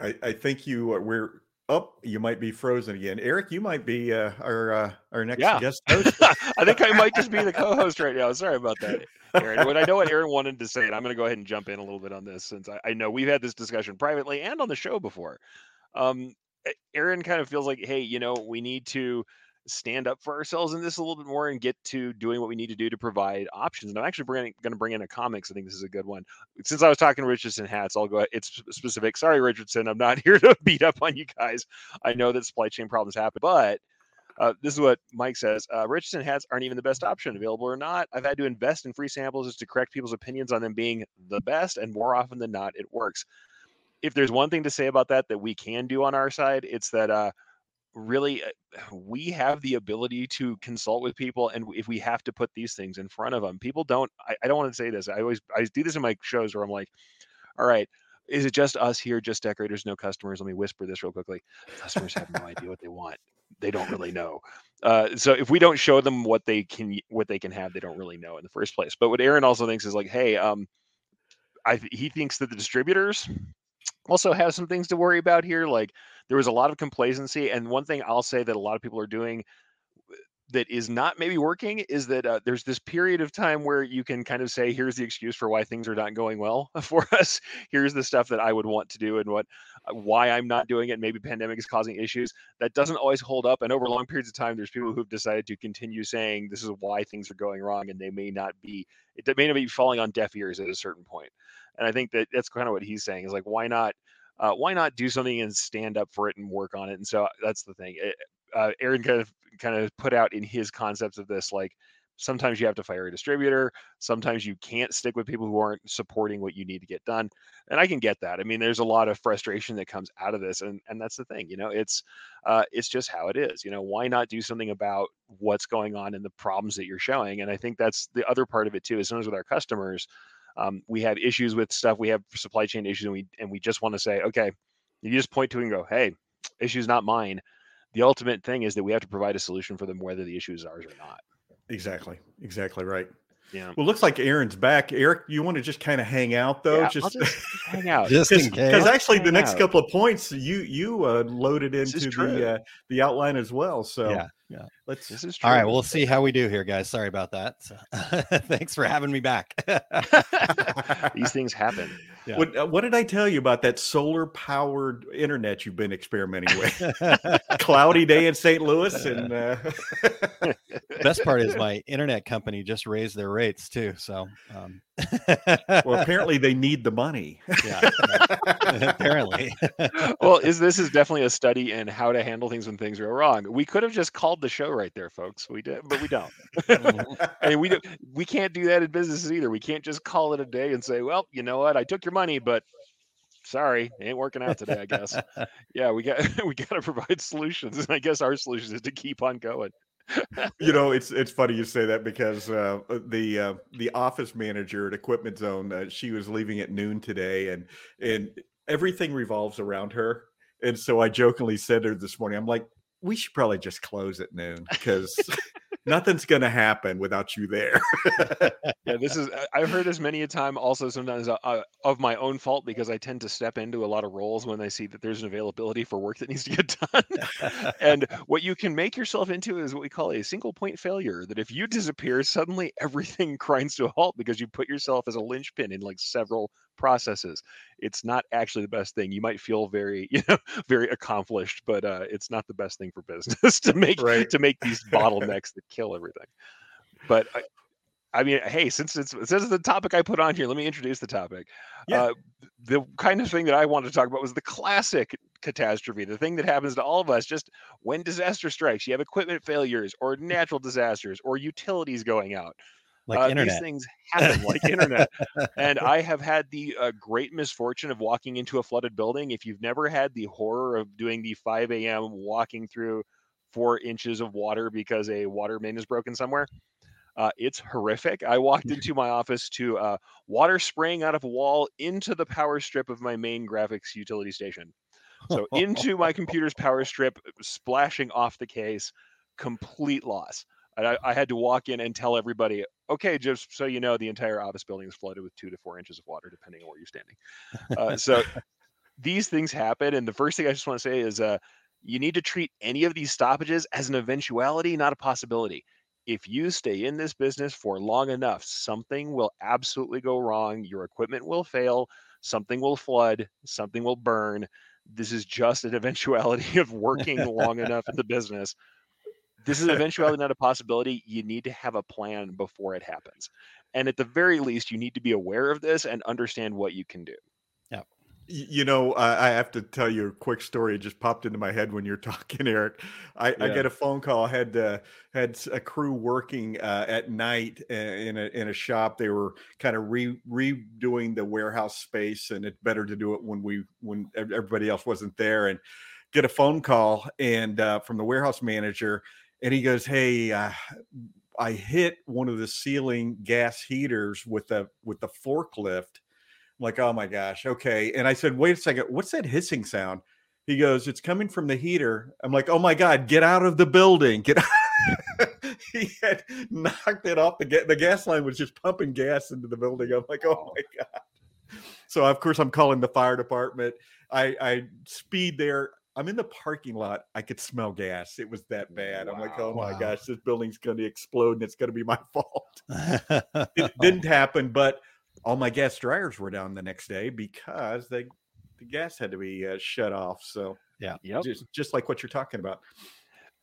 I, I think you we're up. Oh, you might be frozen again. Eric, you might be uh, our uh, our next yeah. guest host. I think I might just be the co-host right now. Sorry about that, Aaron. When I know what Aaron wanted to say, and I'm going to go ahead and jump in a little bit on this since I, I, know we've had this discussion privately and on the show before. Um, Aaron kind of feels like, hey, you know, we need to stand up for ourselves in this a little bit more and get to doing what we need to do to provide options. And I'm actually going to bring in a comics. I think this is a good one. Since I was talking Richardson hats, I'll go. It's specific. Sorry, Richardson. I'm not here to beat up on you guys. I know that supply chain problems happen, but uh, this is what Mike says. Uh, Richardson hats aren't even the best option, available or not. I've had to invest in free samples just to correct people's opinions on them being the best, and more often than not, it works. If there's one thing to say about that that we can do on our side, it's that uh, really uh, we have the ability to consult with people and if we have to put these things in front of them people don't I, I, don't want to say this i always i do this in my shows where i'm like all right is it just us here just decorators no customers? Let me whisper this real quickly. Customers have no idea what they want. They don't really know. Uh, so if we don't show them what they can what they can have they don't really know in the first place. But what aaron also thinks is like hey um I, he thinks that the distributors also have some things to worry about here. Like there was a lot of complacency, and one thing I'll say that a lot of people are doing that is not maybe working is that uh, there's this period of time where you can kind of say here's the excuse for why things are not going well for us. Here's the stuff that i would want to do and what uh, why i'm not doing it. Maybe pandemic is causing issues. That doesn't always hold up and over long periods of time there's people who've decided to continue saying this is why things are going wrong and they may not be it may not be falling on deaf ears at a certain point. And I think that that's kind of what he's saying is like, why not, uh, why not do something and stand up for it and work on it? And so that's the thing. It, uh, Aaron kind of kind of put out in his concepts of this like sometimes you have to fire a distributor sometimes you can't stick with people who aren't supporting what you need to get done and i can get that i mean there's a lot of frustration that comes out of this and and that's the thing you know it's uh, it's just how it is you know why not do something about what's going on and the problems that you're showing and i think that's the other part of it too as soon as with our customers um, we have issues with stuff. We have supply chain issues, and we and we just want to say, okay, you just point to and go, hey, issue's not mine. The ultimate thing is that we have to provide a solution for them, whether the issue is ours or not. Exactly. Exactly right. Yeah. Well, looks like Aaron's back. Eric, you want to just kind of hang out though? Yeah, just, just hang out. just in case. Because actually, the next out. couple of points you you uh, loaded into the uh, the outline as well. So Yeah, yeah. let's. This is true. All right, we'll see how we do here, guys. Sorry about that. So, thanks for having me back. These things happen. Yeah. What, uh, what did I tell you about that solar powered internet you've been experimenting with? Cloudy day in St. Louis, and uh, Best part is my internet company just raised their rates too. So, um, well, apparently they need the money. yeah, yeah. apparently. well, is this is definitely a study in how to handle things when things go wrong. We could have just called the show right there, folks. We did, but we don't. I mean, we do, we can't do that in businesses either. We can't just call it a day and say, "Well, you know what? I took your money, but sorry, it ain't working out today." I guess. yeah, we got we got to provide solutions, and I guess our solution is to keep on going. you know, it's it's funny you say that because uh, the uh, the office manager at Equipment Zone, uh, she was leaving at noon today, and and everything revolves around her. And so I jokingly said to her this morning, I'm like, we should probably just close at noon because nothing's going to happen without you there. yeah, this is I've heard this many a time. Also, sometimes uh, uh, of my own fault because I tend to step into a lot of roles when I see that there's an availability for work that needs to get done. and what you can make yourself into is what we call a single point failure. That if you disappear, suddenly everything grinds to a halt because you put yourself as a linchpin in like several processes. It's not actually the best thing. You might feel very, you know, very accomplished, but uh, it's not the best thing for business to make Right. to make these bottlenecks that kill everything. But I, I mean, hey, since it's since it's the topic I put on here, let me introduce the topic. Yeah. Uh, the kind of thing that I wanted to talk about was the classic catastrophe, the thing that happens to all of us just when disaster strikes. You have equipment failures, or natural disasters, or utilities going out. Like Uh, internet. These things happen like internet. And I have had the uh, great misfortune of walking into a flooded building. If you've never had the horror of doing the 5 a.m. walking through four inches of water because a water main is broken somewhere, uh, it's horrific. I walked into my office to uh, water spraying out of a wall into the power strip of my main graphics utility station. So into my computer's power strip, splashing off the case, complete loss. I, I had to walk in and tell everybody, okay, just so you know, the entire office building is flooded with two to four inches of water, depending on where you're standing. Uh, so these things happen. And the first thing I just want to say is uh, you need to treat any of these stoppages as an eventuality, not a possibility. If you stay in this business for long enough, something will absolutely go wrong. Your equipment will fail, something will flood, something will burn. this is just an eventuality of working long enough in the business. This is an eventuality, not a possibility. You need to have a plan before it happens. And at the very least, you need to be aware of this and understand what you can do. Yeah. You know, I I have to tell you a quick story. It just popped into my head when you're talking, Eric. I, I get a phone call. I had uh, had s- a crew working uh, at night uh, in a in a shop. They were kind of re redoing the warehouse space, and it's better to do it when we when everybody else wasn't there. And get a phone call and uh, from the warehouse manager, and he goes, "Hey, uh, I hit one of the ceiling gas heaters with the with the forklift." I'm like, oh my gosh, okay. And I said, wait a second, what's that hissing sound? He goes, it's coming from the heater. I'm like, oh my god, get out of the building, get. He had knocked it off the ga- the gas line was just pumping gas into the building. I'm like, oh my god. So of course I'm calling the fire department. I I speed there. I'm in the parking lot. I could smell gas. It was that bad. I'm like, oh my Wow. gosh, this building's going to explode and it's going to be my fault it didn't happen, but all my gas dryers were down the next day because they the gas had to be uh, shut off. So yeah, Yep. just just like what you're talking about.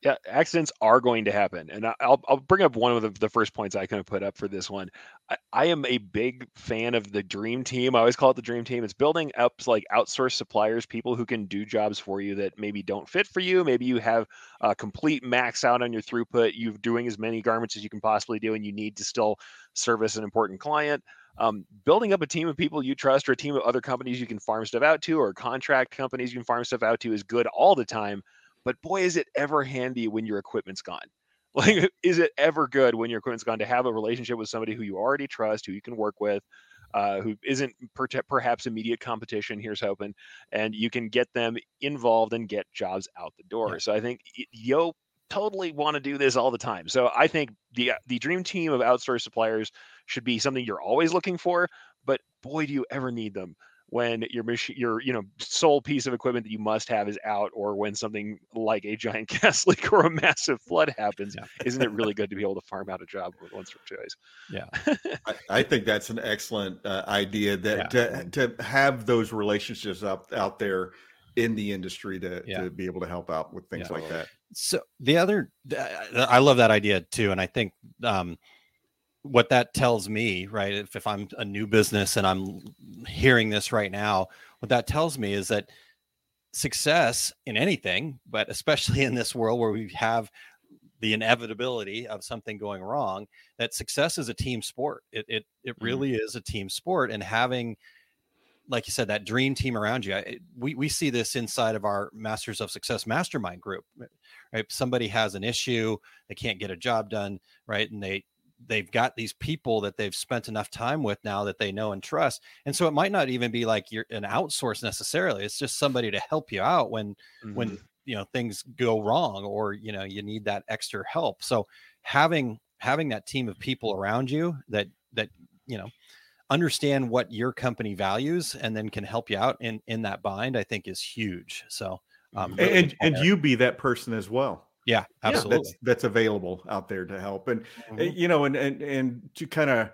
Yeah accidents are going to happen and i'll, I'll bring up one of the, the first points i kind of put up for this one. I, I am a big fan of the dream team i always call it the dream team it's building up like outsourced suppliers people who can do jobs for you that maybe don't fit for you maybe you have a complete max out on your throughput you're doing as many garments as you can possibly do and you need to still service an important client. Um, building up a team of people you trust or a team of other companies you can farm stuff out to or contract companies you can farm stuff out to is good all the time but boy is it ever handy when your equipment's gone. Like is it ever good when your equipment's gone to have a relationship with somebody who you already trust who you can work with uh, who isn't per- perhaps immediate competition here's hoping and you can get them involved and get jobs out the door. So i think yo totally want to do this all the time. So i think the the dream team of outsourced suppliers should be something you're always looking for but boy do you ever need them when your machine your you know sole piece of equipment that you must have is out or when something like a giant gas leak or a massive flood happens Yeah. isn't it really good to be able to farm out a job with once or twice I, I think that's an excellent uh, idea that to, to have those relationships out out there in the industry to, Yeah. to be able to help out with things Yeah. like that. so the other i love that idea too and i think um what that tells me right if, if i'm a new business and i'm hearing this right now what that tells me is that success in anything but especially in this world where we have the inevitability of something going wrong that success is a team sport it it, it Mhm. really is a team sport and having like you said that dream team around you we, we see this inside of our masters of success mastermind group right somebody has an issue they can't get a job done right and they they've got these people that they've spent enough time with now that they know and trust and so it might not even be like you're an outsource necessarily it's just somebody to help you out when when you know things go wrong or you know you need that extra help so having having that team of people around you that that you know understand what your company values and then can help you out in in that bind i think is huge so um And really and, and you be that person as well. Yeah Yeah, absolutely that's that's available out there to help. And uh, Mhm. you know, and and and to kind of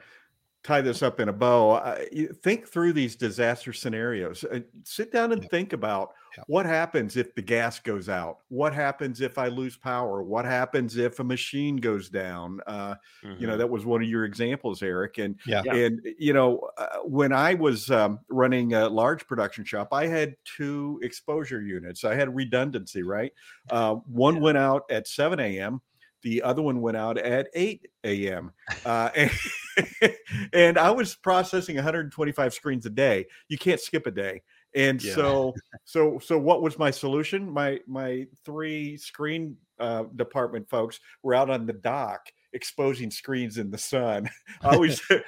tie this up in a bow, I, think through these disaster scenarios. Uh, sit down and think about Yeah. what happens if the gas goes out. What happens if I lose power? What happens if a machine goes down? Uh, You know, that was one of your examples, Eric. And Yeah. Yeah. and you know, uh, when I was um, running a large production shop, I had two exposure units. I had redundancy, right? Uh, one went out at 7 a.m. The other one went out at 8 a.m. Uh, and, and I was processing 125 screens a day. You can't skip a day. And Yeah. so, so, so, what was my solution? My my three screen uh, department folks were out on the dock exposing screens in the sun. I always, I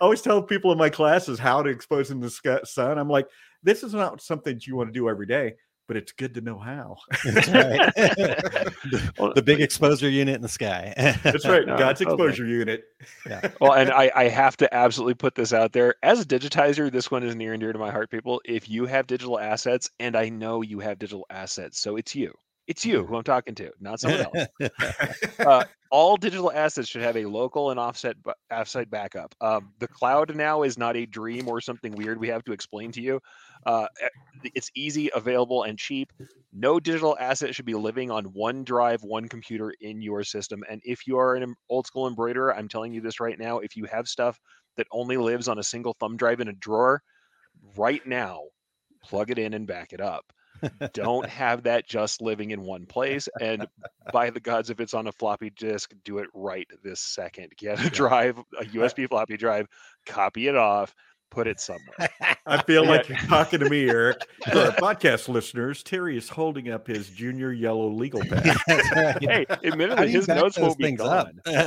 always tell people in my classes how to expose in the sun. I'm like, this is not something you want to do every day, but it's good to know how. That's right. the, the big exposure unit in the sky That's right, No, God's totally. exposure unit. Yeah. well, and I, I have to absolutely put this out there. As a digitizer, this one is near and dear to my heart, people. If you have digital assets, and I know you have digital assets, so it's you. It's you who I'm talking to, not someone else. Uh, all digital assets should have a local and offset offsite backup. Um, the cloud now is not a dream or something weird we have to explain to you. Uh, it's easy, available, and cheap. No digital asset should be living on one drive, one computer in your system. And if you are an old school embroiderer, I'm telling you this right now. If you have stuff that only lives on a single thumb drive in a drawer, right now, plug it in and back it up don't have that just living in one place. And by the gods, if it's on a floppy disk, do it right this second. Get a drive, a USB floppy drive, copy it off, put it somewhere. I feel like you're talking to me, Eric. For our podcast listeners, Terry is holding up his junior yellow legal pad. hey, admittedly, his notes won't be gone. and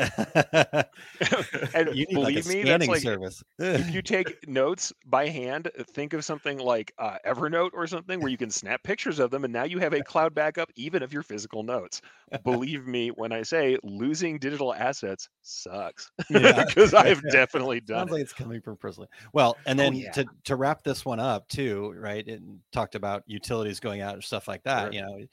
you believe like me, that's like service. if you take notes by hand, think of something like uh, Evernote or something where you can snap pictures of them, and now you have a cloud backup even of your physical notes. Believe me when I say losing digital assets sucks because yeah. I've definitely done Sounds it. like it's coming from personally. Well, and oh, then oh, yeah. to to wrap this one up too, right? It talked about utilities going out and stuff like that. Sure. You know,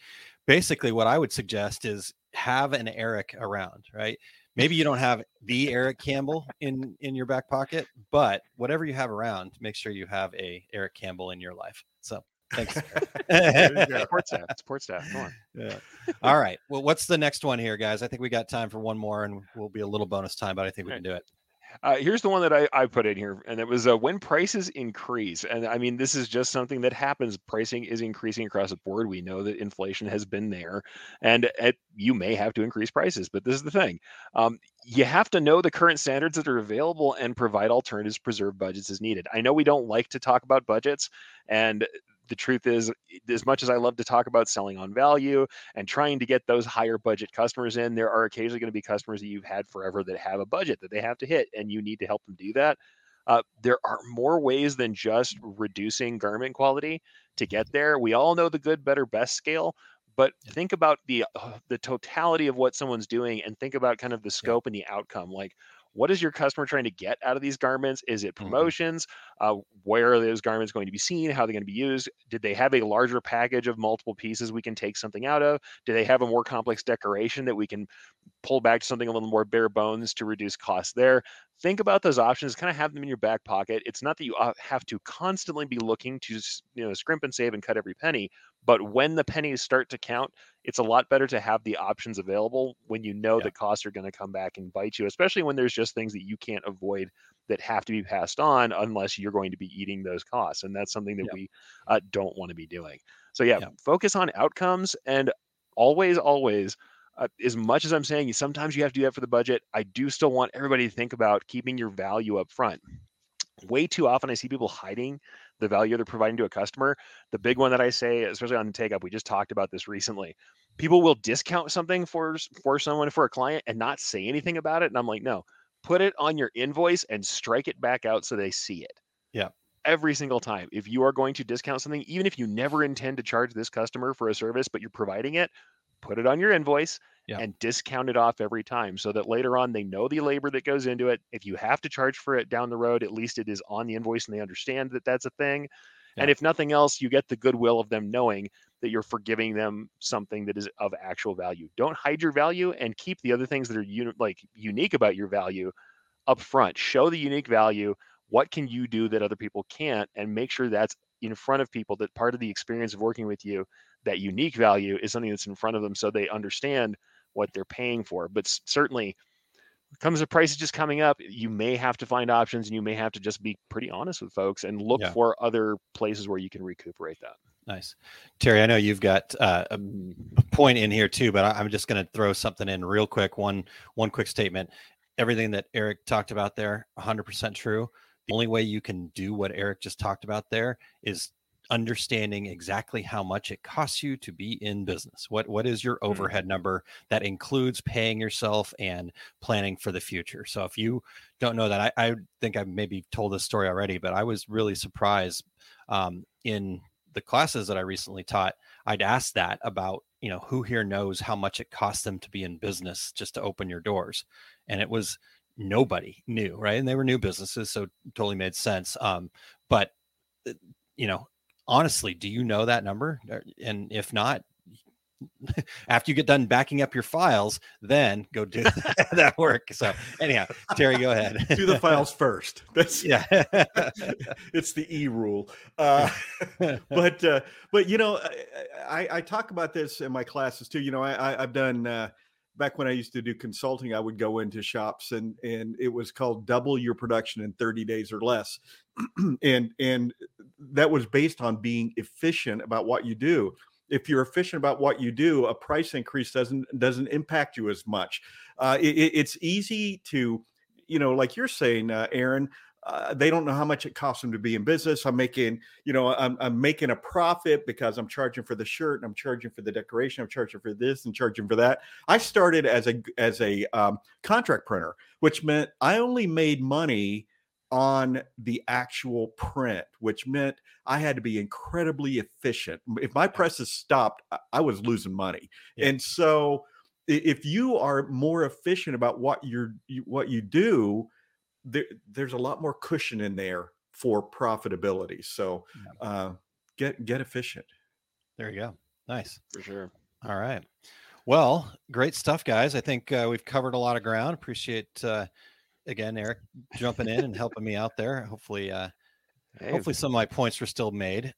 basically what I would suggest is have an Eric around, right? Maybe you don't have the Eric Campbell in in your back pocket, but whatever you have around, make sure you have a Eric Campbell in your life. So Thanks. support staff. Support staff. Come on. Yeah. All right. Well, what's the next one here, guys? I think we got time for one more, and we'll be a little bonus time, but I think we can do it. Uh, here's the one that I, I put in here, and it was uh, when prices increase. And I mean, this is just something that happens. Pricing is increasing across the board. We know that inflation has been there, and you may have to increase prices. But this is the thing um, you have to know the current standards that are available and provide alternatives, preserve budgets as needed. I know we don't like to talk about budgets, and the truth is, as much as I love to talk about selling on value and trying to get those higher budget customers in, there are occasionally going to be customers that you've had forever that have a budget that they have to hit, and you need to help them do that. Uh, there are more ways than just reducing garment quality to get there. We all know the good, better, best scale, but think about the uh, the totality of what someone's doing, and think about kind of the scope and the outcome. Like, what is your customer trying to get out of these garments? Is it mm-hmm. promotions? Mm-hmm. Uh, where are those garments going to be seen? How are they going to be used? Did they have a larger package of multiple pieces we can take something out of? Do they have a more complex decoration that we can pull back to something a little more bare bones to reduce costs there? Think about those options, kind of have them in your back pocket. It's not that you uh, have to constantly be looking to you know scrimp and save and cut every penny, but when the pennies start to count, it's a lot better to have the options available when you know yeah. the costs are going to come back and bite you, especially when there's just things that you can't avoid that have to be passed on unless you're going to be eating those costs. And that's something that yeah. we uh, don't want to be doing. So, yeah, yeah, focus on outcomes and always, always. Uh, as much as I'm saying, sometimes you have to do that for the budget. I do still want everybody to think about keeping your value up front. Way too often, I see people hiding the value they're providing to a customer. The big one that I say, especially on the take up, we just talked about this recently. People will discount something for for someone for a client and not say anything about it. And I'm like, no, put it on your invoice and strike it back out so they see it. Yeah. Every single time. If you are going to discount something, even if you never intend to charge this customer for a service, but you're providing it, put it on your invoice yeah. and discount it off every time so that later on they know the labor that goes into it. If you have to charge for it down the road, at least it is on the invoice and they understand that that's a thing. Yeah. And if nothing else, you get the goodwill of them knowing that you're forgiving them something that is of actual value. Don't hide your value and keep the other things that are uni- like unique about your value up front. Show the unique value. What can you do that other people can't? And make sure that's in front of people that part of the experience of working with you, that unique value is something that's in front of them so they understand what they're paying for. But certainly, comes the prices just coming up, you may have to find options and you may have to just be pretty honest with folks and look yeah. for other places where you can recuperate that. Nice. Terry, I know you've got uh, a point in here too, but I'm just going to throw something in real quick. One one quick statement. Everything that Eric talked about there, 100% true. The only way you can do what Eric just talked about there is understanding exactly how much it costs you to be in business. What what is your mm-hmm. overhead number that includes paying yourself and planning for the future? So if you don't know that, I, I think I've maybe told this story already, but I was really surprised um, in the classes that I recently taught. I'd ask that about you know who here knows how much it costs them to be in business just to open your doors, and it was nobody knew right and they were new businesses so totally made sense um but uh, you know honestly, do you know that number? Uh, and if not, after you get done backing up your files, then go do that work. So anyhow, Terry, go ahead. do the files first. That's yeah. it's the E rule. Uh, but uh, but you know, I, I talk about this in my classes too. You know, I, I have done. Uh, back when I used to do consulting, I would go into shops and and it was called double your production in 30 days or less. and and that was based on being efficient about what you do if you're efficient about what you do, a price increase doesn't doesn't impact you as much. Uh, it, it's easy to, you know, like you're saying, uh, Aaron. Uh, they don't know how much it costs them to be in business. I'm making, you know, I'm, I'm making a profit because I'm charging for the shirt and I'm charging for the decoration. I'm charging for this and charging for that. I started as a as a um, contract printer, which meant I only made money on the actual print, which meant I had to be incredibly efficient. If my presses stopped, I was losing money. Yeah. And so if you are more efficient about what you're what you do, there, there's a lot more cushion in there for profitability. So uh, get get efficient. There you go. Nice. For sure. All right. Well, great stuff, guys. I think uh, we've covered a lot of ground. Appreciate uh, again, Eric, jumping in and helping me out there. Hopefully, uh, hey, hopefully some of my points were still made.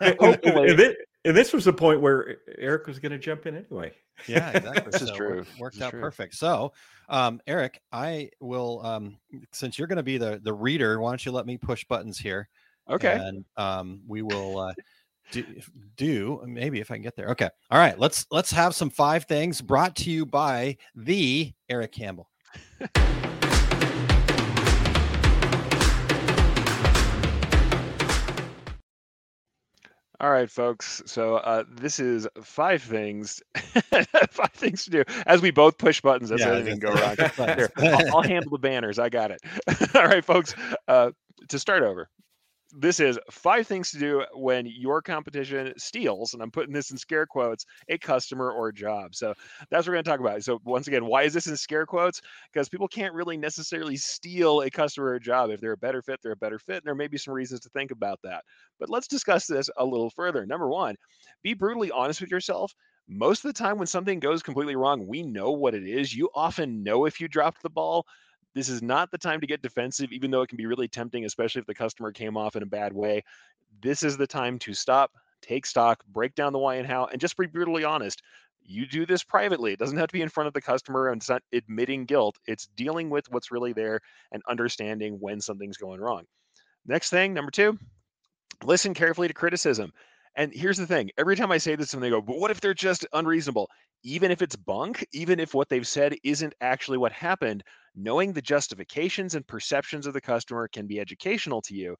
hopefully. And, this, and this was the point where Eric was going to jump in anyway. Yeah, exactly. this so is true. Worked, out true. perfect. So, um, Eric, I will, um, since you're going to be the the reader, why don't you let me push buttons here? Okay. And um, we will. Uh, do, do maybe if I can get there. Okay. All right. Let's let's have some five things brought to you by the Eric Campbell. All right, folks. So uh, this is five things, five things to do as we both push buttons. That's yeah, anything go wrong. Here, I'll, I'll, handle the banners. I got it. All right, folks. Uh, to start over, this is five things to do when your competition steals, and I'm putting this in scare quotes, a customer or a job. So that's what we're going to talk about. So once again, why is this in scare quotes? Because people can't really necessarily steal a customer or a job. If they're a better fit, they're a better fit. And there may be some reasons to think about that. But let's discuss this a little further. Number one, be brutally honest with yourself most of the time when something goes completely wrong, we know what it is. You often know if you dropped the ball. This is not the time to get defensive, even though it can be really tempting, especially if the customer came off in a bad way. This is the time to stop, take stock, break down the why and how, and just be brutally honest. You do this privately. It doesn't have to be in front of the customer and it's not admitting guilt. It's dealing with what's really there and understanding when something's going wrong. Next thing, number two, listen carefully to criticism. And here's the thing every time I say this, and they go, but what if they're just unreasonable? Even if it's bunk, even if what they've said isn't actually what happened, knowing the justifications and perceptions of the customer can be educational to you.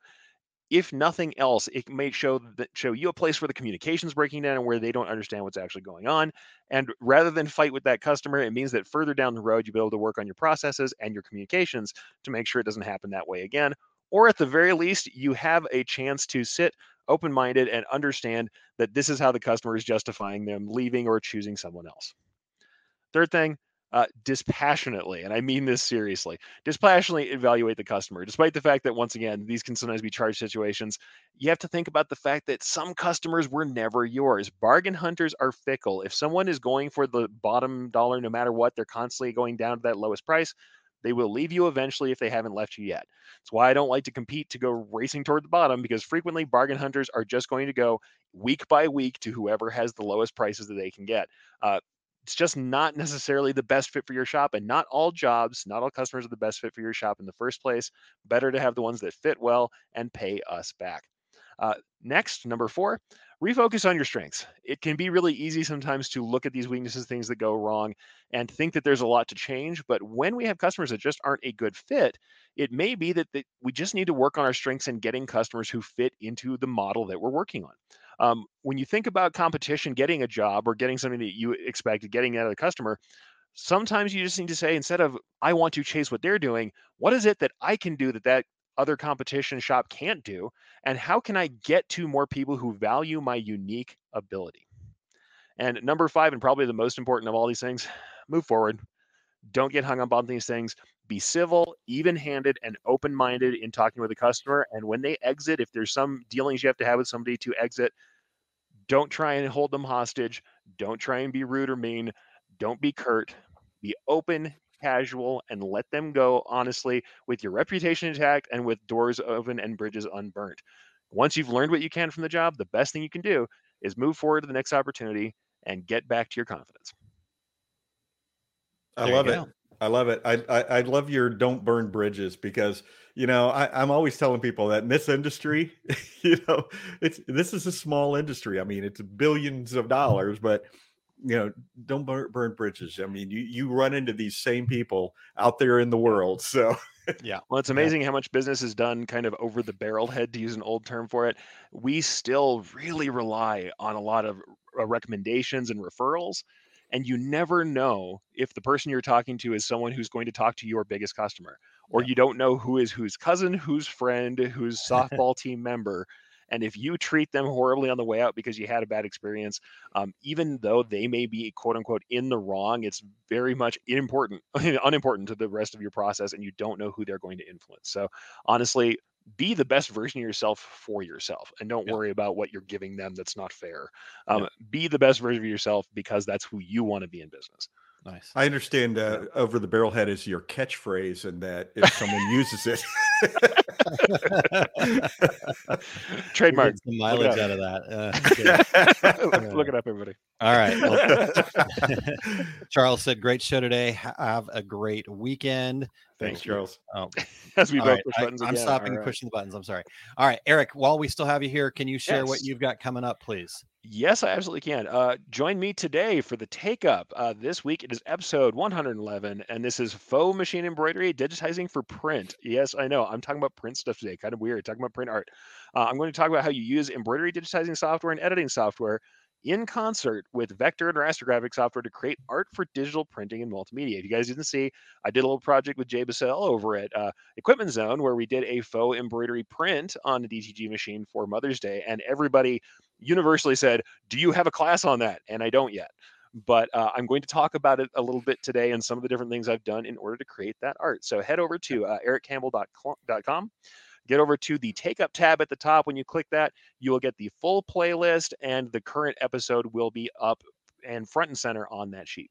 If nothing else it may show that show you a place where the communication's breaking down and where they don't understand what's actually going on and rather than fight with that customer it means that further down the road you'll be able to work on your processes and your communications to make sure it doesn't happen that way again or at the very least you have a chance to sit open-minded and understand that this is how the customer is justifying them leaving or choosing someone else. Third thing uh, dispassionately, and I mean this seriously, dispassionately evaluate the customer. Despite the fact that, once again, these can sometimes be charge situations, you have to think about the fact that some customers were never yours. Bargain hunters are fickle. If someone is going for the bottom dollar, no matter what, they're constantly going down to that lowest price. They will leave you eventually if they haven't left you yet. That's why I don't like to compete to go racing toward the bottom because frequently bargain hunters are just going to go week by week to whoever has the lowest prices that they can get. Uh, it's just not necessarily the best fit for your shop and not all jobs not all customers are the best fit for your shop in the first place. Better to have the ones that fit well and pay us back. Uh, next number four refocus on your strengths. It can be really easy sometimes to look at these weaknesses things that go wrong and think that there's a lot to change but when we have customers that just aren't a good fit it may be that, that we just need to work on our strengths and getting customers who fit into the model that we're working on. Um, when you think about competition, getting a job or getting something that you expected, getting out of the customer, sometimes you just need to say instead of I want to chase what they're doing, what is it that I can do that that other competition shop can't do, and how can I get to more people who value my unique ability? And number five, and probably the most important of all these things, move forward. Don't get hung up on these things. Be civil, even handed, and open minded in talking with a customer. And when they exit, if there's some dealings you have to have with somebody to exit, don't try and hold them hostage. Don't try and be rude or mean. Don't be curt. Be open, casual, and let them go honestly with your reputation intact and with doors open and bridges unburnt. Once you've learned what you can from the job, the best thing you can do is move forward to the next opportunity and get back to your confidence. I There you love it. I love it. I, I I love your don't burn bridges because you know I, I'm always telling people that in this industry, you know, it's this is a small industry. I mean, it's billions of dollars, but you know, don't burn, burn bridges. I mean, you you run into these same people out there in the world. So yeah. Well, it's amazing how much business is done kind of over the barrel head, to use an old term for it. We still really rely on a lot of uh, recommendations and referrals. And you never know if the person you're talking to is someone who's going to talk to your biggest customer, or you don't know who is whose cousin, whose friend, whose softball team member. And if you treat them horribly on the way out because you had a bad experience, um, even though they may be quote unquote in the wrong, it's very much important, unimportant to the rest of your process, and you don't know who they're going to influence. So honestly, be the best version of yourself for yourself, and don't Yeah. worry about what you're giving them that's not fair. Um, Be the best version of yourself because that's who you want to be in business. Nice. I understand uh, over the barrel head is your catchphrase, and that if someone uses it, Trademark. Some Look it mileage up. out of that. Uh, good. Look it up, everybody. All right. well, Charles said, "Great show today. Have a great weekend." thanks, Thank. Charles. Oh, As we all both right. push I, buttons am stopping All right. pushing the buttons. I'm sorry. All right, Eric. While we still have you here, can you share what you've got coming up, please? Yes, I absolutely can. Uh, join me today for the Take Up. Uh, this week it is episode 111, and this is faux machine embroidery digitizing for print. Yes, I know. I'm talking about print stuff today. Kind of weird. Talking about print art. Uh, I'm going to talk about how you use embroidery digitizing software and editing software in concert with vector and raster graphic software to create art for digital printing and multimedia. If you guys didn't see, I did a little project with Jay Busselle over at uh, Equipment Zone where we did a faux embroidery print on the DTG machine for Mother's Day, and everybody universally said, "Do you have a class on that?" And I don't yet. But uh, I'm going to talk about it a little bit today and some of the different things I've done in order to create that art. So head over to uh, ericcampbell.com. Get over to the Take Up tab at the top. When you click that, you will get the full playlist, and the current episode will be up and front and center on that sheet.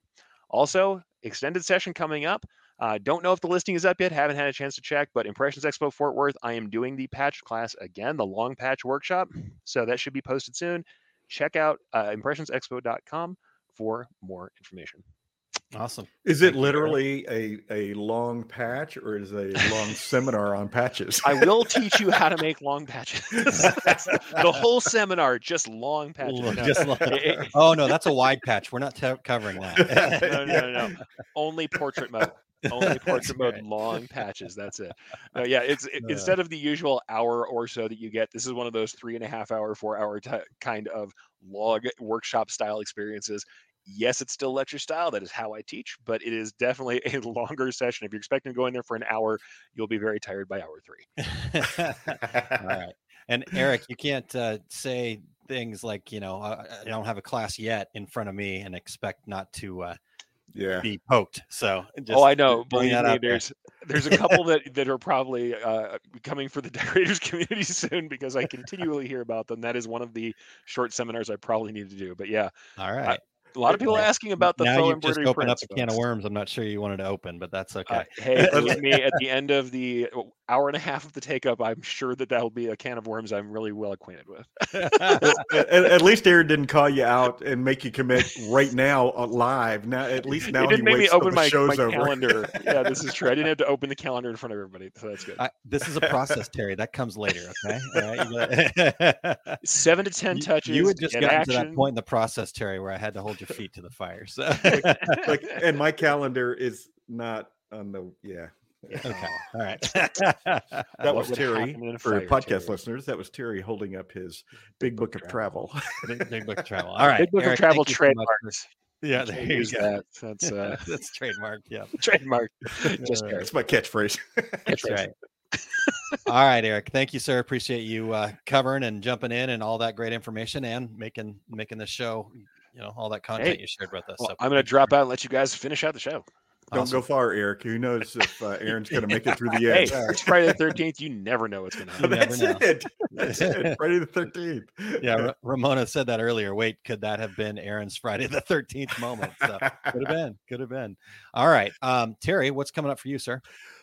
Also, extended session coming up. Uh, don't know if the listing is up yet. Haven't had a chance to check, but Impressions Expo Fort Worth, I am doing the patch class again, the long patch workshop. So that should be posted soon. Check out uh, impressionsexpo.com for more information. Awesome. Is it you, literally a, a long patch or is it a long seminar on patches? I will teach you how to make long patches. the whole seminar, just long patches. Look, No, just like- it- it- oh no, that's a wide patch. We're not te- covering that. no, no, no, no. Only portrait mode. Only portrait mode, long patches. That's it. No, yeah, it's it, instead of the usual hour or so that you get. This is one of those three and a half hour, four hour ti kind of log workshop style experiences. Yes, it's still lecture style. That is how I teach, but it is definitely a longer session. If you're expecting to go in there for an hour, you'll be very tired by hour three. All right. And Eric, you can't uh, say things like, you know, uh, I don't have a class yet in front of me and expect not to uh, yeah. be poked. So, just oh, I know. Believe me, out there. there's there's a couple that that are probably uh, coming for the decorators community soon because I continually hear about them. That is one of the short seminars I probably need to do. But yeah, All right. A lot of people asking about the now faux you've just opened up a can of worms. I'm not sure you wanted to open, but that's okay. Uh, hey, believe me, at the end of the uh, hour and a half of the take up, I'm sure that that'll be a can of worms I'm really well acquainted with. at, at least Aaron didn't call you out and make you commit right now uh, live. Now, at least now it he didn't make me open my, my calendar. yeah, this is true. I didn't have to open the calendar in front of everybody, so that's good. I, this is a process, Terry. That comes later. Okay. All right. Gotta- Seven to ten You- touches. You had just gotten action. to that point in the process, Terry, where I had to hold your feet to the fire. So, like, and my calendar is not on the yeah. okay. All right. That What was Terry happen in a for podcast Terry? listeners. That was Terry holding up his big book of travel. Big, big book of travel. All right. Big Book of Travel thank so trademarks. Yeah, Can't there you go. that. That's uh, That's trademark. Yeah. trademark. Just Uh, Eric. That's my catchphrase. That's right. all right, Eric. Thank you, sir. Appreciate you uh, covering and jumping in and all that great information and making making this show, you know, all that content Hey, you shared with us. Well, so I'm going to drop out and let you guys finish out the show. Don't Awesome. go far, Eric. Who knows if uh, Aaron's going to make it through the Hey, end? it's Friday the thirteenth. You never know what's going to You happen. never That's know. it. That's it. Friday the thirteenth. Yeah, Ra- Ramona said that earlier. Wait, could that have been Aaron's Friday the 13th moment? So could have been, could have been. All right. Um, Terry, what's coming up for you, sir?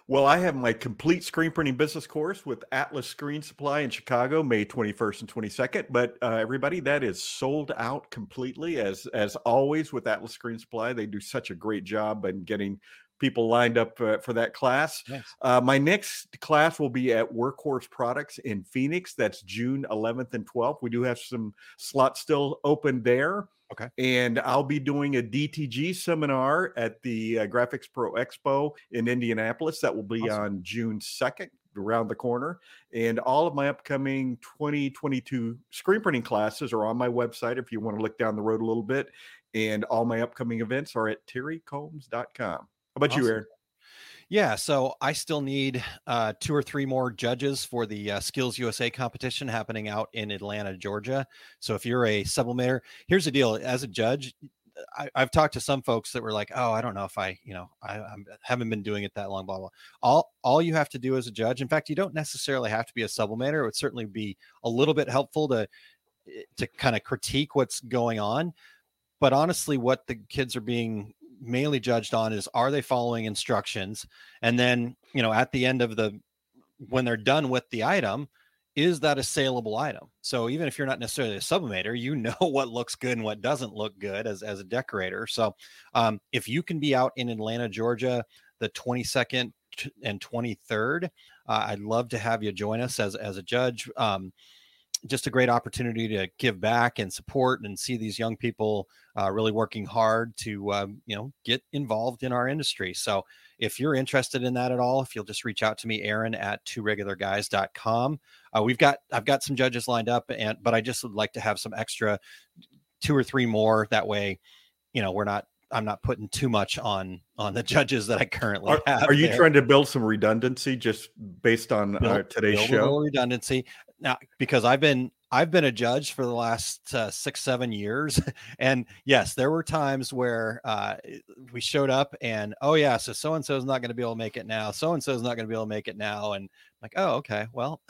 Well, I have my complete screen printing business course with Atlas Screen Supply in Chicago, May 21st and 22nd. But uh, everybody, that is sold out completely. As as always with Atlas Screen Supply, they do such a great job in getting people lined up uh, for that class. Uh, my next class will be at Workhorse Products in Phoenix. That's June 11th and 12th. We do have some slots still open there. Okay. And I'll be doing a DTG seminar at the uh, Graphics Pro Expo in Indianapolis. That will be Awesome. on June 2nd, around the corner. And all of my upcoming 2022 screen printing classes are on my website if you want to look down the road a little bit. And all my upcoming events are at terrycombs.com. How about you, Awesome. Aaron? Yeah, so I still need uh, two or three more judges for the uh, Skills USA competition happening out in Atlanta, Georgia. So if you're a sublimator, here's the deal: as a judge, I, I've talked to some folks that were like, "Oh, I don't know if I, you know, I I'm, haven't been doing it that long." Blah blah. All all you have to do as a judge, in fact, you don't necessarily have to be a sublimator. It would certainly be a little bit helpful to eh, to kind of critique what's going on. But honestly, what the kids are being mainly judged on is are they following instructions? And then you know at the end of the when they're done with the item is that a saleable item? So even if you're not necessarily a sublimator you know what looks good and what doesn't look good as, as a decorator. So um, if you can be out in atlanta georgia the 22nd and 23rd uh, i'd love to have you join us as, as a judge. Um, just a great opportunity to give back and support and see these young people uh, really working hard to um, you know get involved in our industry. So if you're interested in that at all if you'll just reach out to me aaron at two regularguys.com uh, we've got i've got some judges lined up and but i just would like to have some extra two or three more. That way you know we're not i'm not putting too much on on the judges that i currently Are, have are you there. trying to build some redundancy just based on uh, today's build a little show? redundancy now because i've been i've been a judge for the last uh, six seven years and yes there were times where uh, we showed up and oh yeah so so and so is not going to be able to make it now so and so is not going to be able to make it now and I'm like oh okay well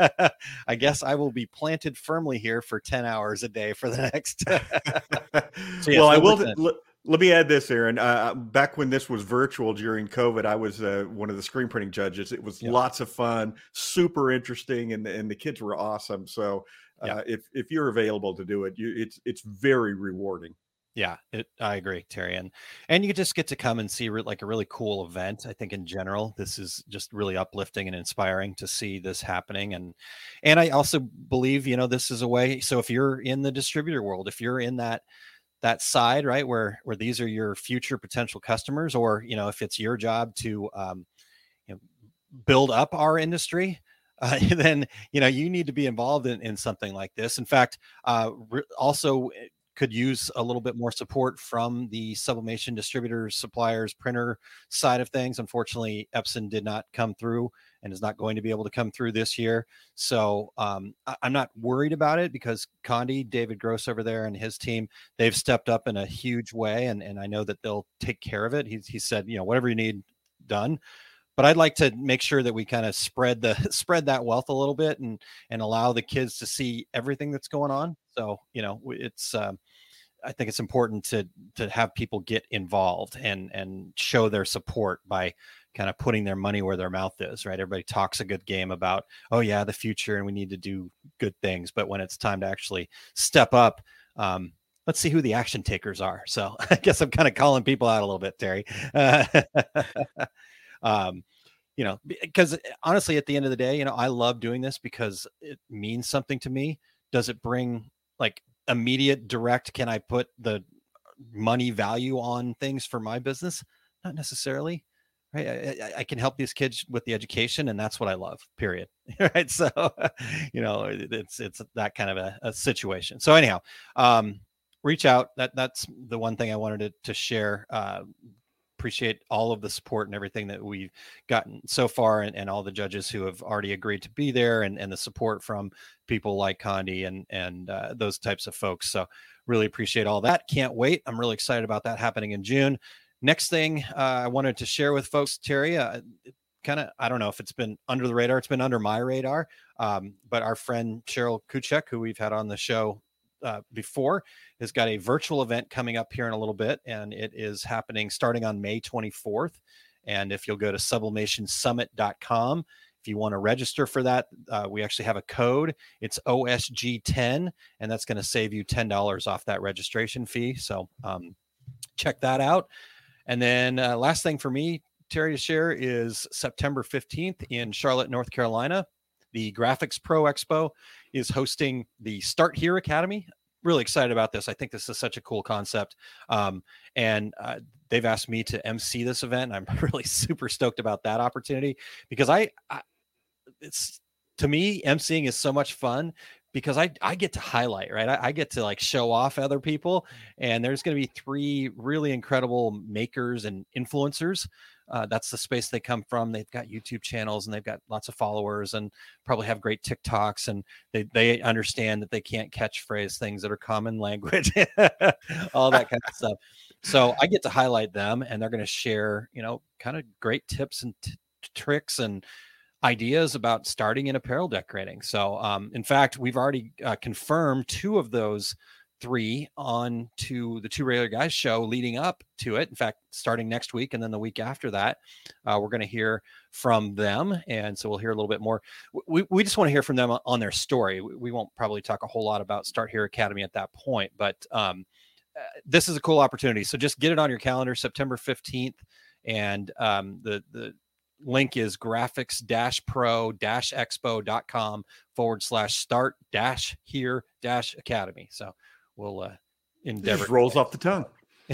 i guess i will be planted firmly here for 10 hours a day for the next So, yes, well, I will. Let, let me add this, Aaron. Uh, back when this was virtual during COVID, I was uh, one of the screen printing judges. It was Yeah. lots of fun, super interesting, and and the kids were awesome. So, uh, Yeah. if if you're available to do it, you, it's it's very rewarding. Yeah, it, I agree, Terry, and and you just get to come and see re- like a really cool event. I think in general, this is just really uplifting and inspiring to see this happening, and and I also believe you know this is a way. So if you're in the distributor world, if you're in that that side, right, where where these are your future potential customers, or you know if it's your job to um, you know build up our industry. Uh, then you know you need to be involved in, in something like this. In fact, uh, re- also could use a little bit more support from the sublimation distributors, suppliers, printer side of things. Unfortunately, Epson did not come through and is not going to be able to come through this year. So um, I- I'm not worried about it because Condé, David Gross over there and his team, they've stepped up in a huge way. And, and I know that they'll take care of it. He, he said, you know, whatever you need done. But I'd like to make sure that we kind of spread the spread that wealth a little bit and and allow the kids to see everything that's going on. So you know, it's um, I think it's important to to have people get involved and and show their support by kind of putting their money where their mouth is. Right? Everybody talks a good game about oh yeah the future and we need to do good things, but when it's time to actually step up. Um, Let's see who the action takers are. So I guess I'm kind of calling people out a little bit, Terry. Um, you know, because honestly, at the end of the day, you know, I love doing this because it means something to me. Does it bring like immediate direct? Can I put the money value on things for my business? Not necessarily. Right. I, I- I can help these kids with the education, and that's what I love. Period. right. So, you know, it- it's it's that kind of a, a situation. So anyhow, um, reach out. That that's the one thing I wanted to, to share. Uh, appreciate all of the support and everything that we've gotten so far and, and all the judges who have already agreed to be there and, and the support from people like Condé and and uh, those types of folks. So really appreciate all that. Can't wait. I'm really excited about that happening in June. next thing uh, I wanted to share with folks, Terry, uh, kind of, I don't know if it's been under the radar, it's been under my radar. Um, but our friend Cheryl Kuchek, who we've had on the show uh, before, has got a virtual event coming up here in a little bit, and it is happening starting on May 24th. And if you'll go to sublimationsummit.com, if you want to register for that, uh, we actually have a code. It's OSG10, and that's going to save you $10 off that registration fee. So um, check that out. And then uh, last thing for me, Terry, to share is September 15th in Charlotte, North Carolina. The Graphics Pro Expo is hosting the Start Here Academy. Really excited about this. I think this is such a cool concept. Um, and uh, they've asked me to MC this event. I'm really super stoked about that opportunity because I, I it's to me, emceeing is so much fun because I, I get to highlight, right? I, I, get to like show off other people. And there's going to be three really incredible makers and influencers. Uh, that's the space they come from. They've got YouTube channels and they've got lots of followers and probably have great TikToks. And they, they understand that they can't catchphrase things that are common language, all that kind of stuff. So I get to highlight them and they're going to share, you know, kind of great tips and t- tricks and ideas about starting in apparel decorating. So, um, in fact, we've already uh, confirmed two of those three on to the two regular guys show leading up to it. In fact, starting next week and then the week after that, uh, we're going to hear from them. And so we'll hear a little bit more. We, we just want to hear from them on their story. We, we won't probably talk a whole lot about Start Here Academy at that point, but um, uh, this is a cool opportunity. So just get it on your calendar, September 15th. And um, the, the link is graphics pro expo.com forward slash start dash here dash academy. So we'll uh, endeavor. It rolls off the tongue.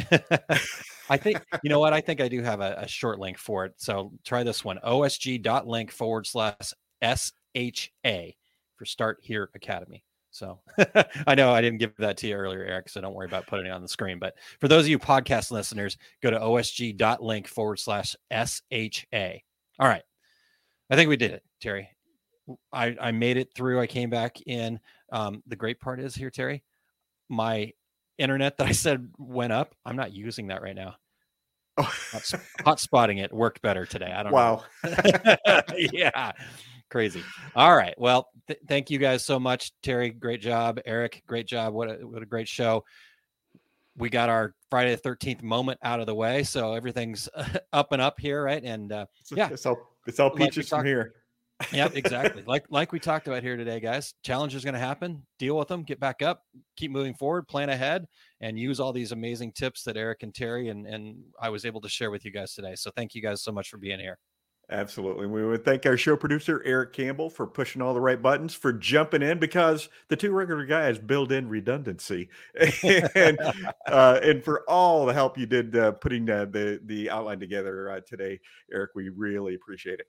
I think, you know what? I think I do have a, a short link for it. So try this one osg.link forward slash SHA for start here academy. So I know I didn't give that to you earlier, Eric, so don't worry about putting it on the screen. But for those of you podcast listeners, go to osg.link forward slash SHA. All right. I think we did it, Terry. I, I made it through. I came back in. Um, the great part is here, Terry, my internet that I said went up. I'm not using that right now. Oh. hot, hot spotting it worked better today. I don't wow. know. yeah. Crazy. All right. Well, th- thank you guys so much. Terry, great job. Eric, great job. What a, what a great show we got our Friday the 13th moment out of the way. So everything's up and up here, right? And uh, yeah, it's all, it's all peaches like from here. Yeah, exactly. like like we talked about here today, guys. Challenge is going to happen. Deal with them. Get back up. Keep moving forward. Plan ahead, and use all these amazing tips that Eric and Terry and and I was able to share with you guys today. So thank you guys so much for being here. Absolutely. We would thank our show producer, Eric Campbell, for pushing all the right buttons, for jumping in because the two regular guys build in redundancy, and uh, and for all the help you did uh, putting uh, the the outline together uh, today, Eric. We really appreciate it.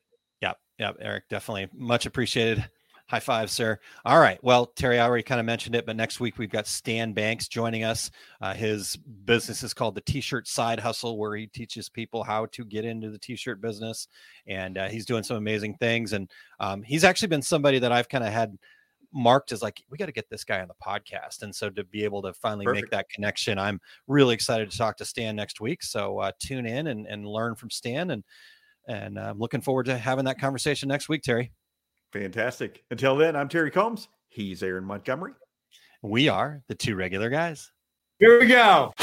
Yep, Eric, definitely much appreciated. High five, sir. All right. Well, Terry, I already kind of mentioned it, but next week we've got Stan Banks joining us. Uh, his business is called the T-shirt Side Hustle, where he teaches people how to get into the T-shirt business, and uh, he's doing some amazing things. And um, he's actually been somebody that I've kind of had marked as like we got to get this guy on the podcast and so to be able to finally Perfect. make that connection i'm really excited to talk to stan next week so uh, tune in and, and learn from stan and and uh, i'm looking forward to having that conversation next week terry Fantastic. Until then, I'm Terry Combs. He's Aaron Montgomery. We are the two regular guys. Here we go.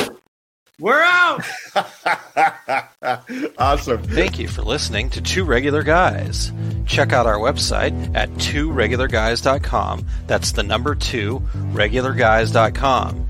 We're out. awesome. Thank you for listening to Two Regular Guys. Check out our website at tworegularguys.com. That's the number two, regularguys.com.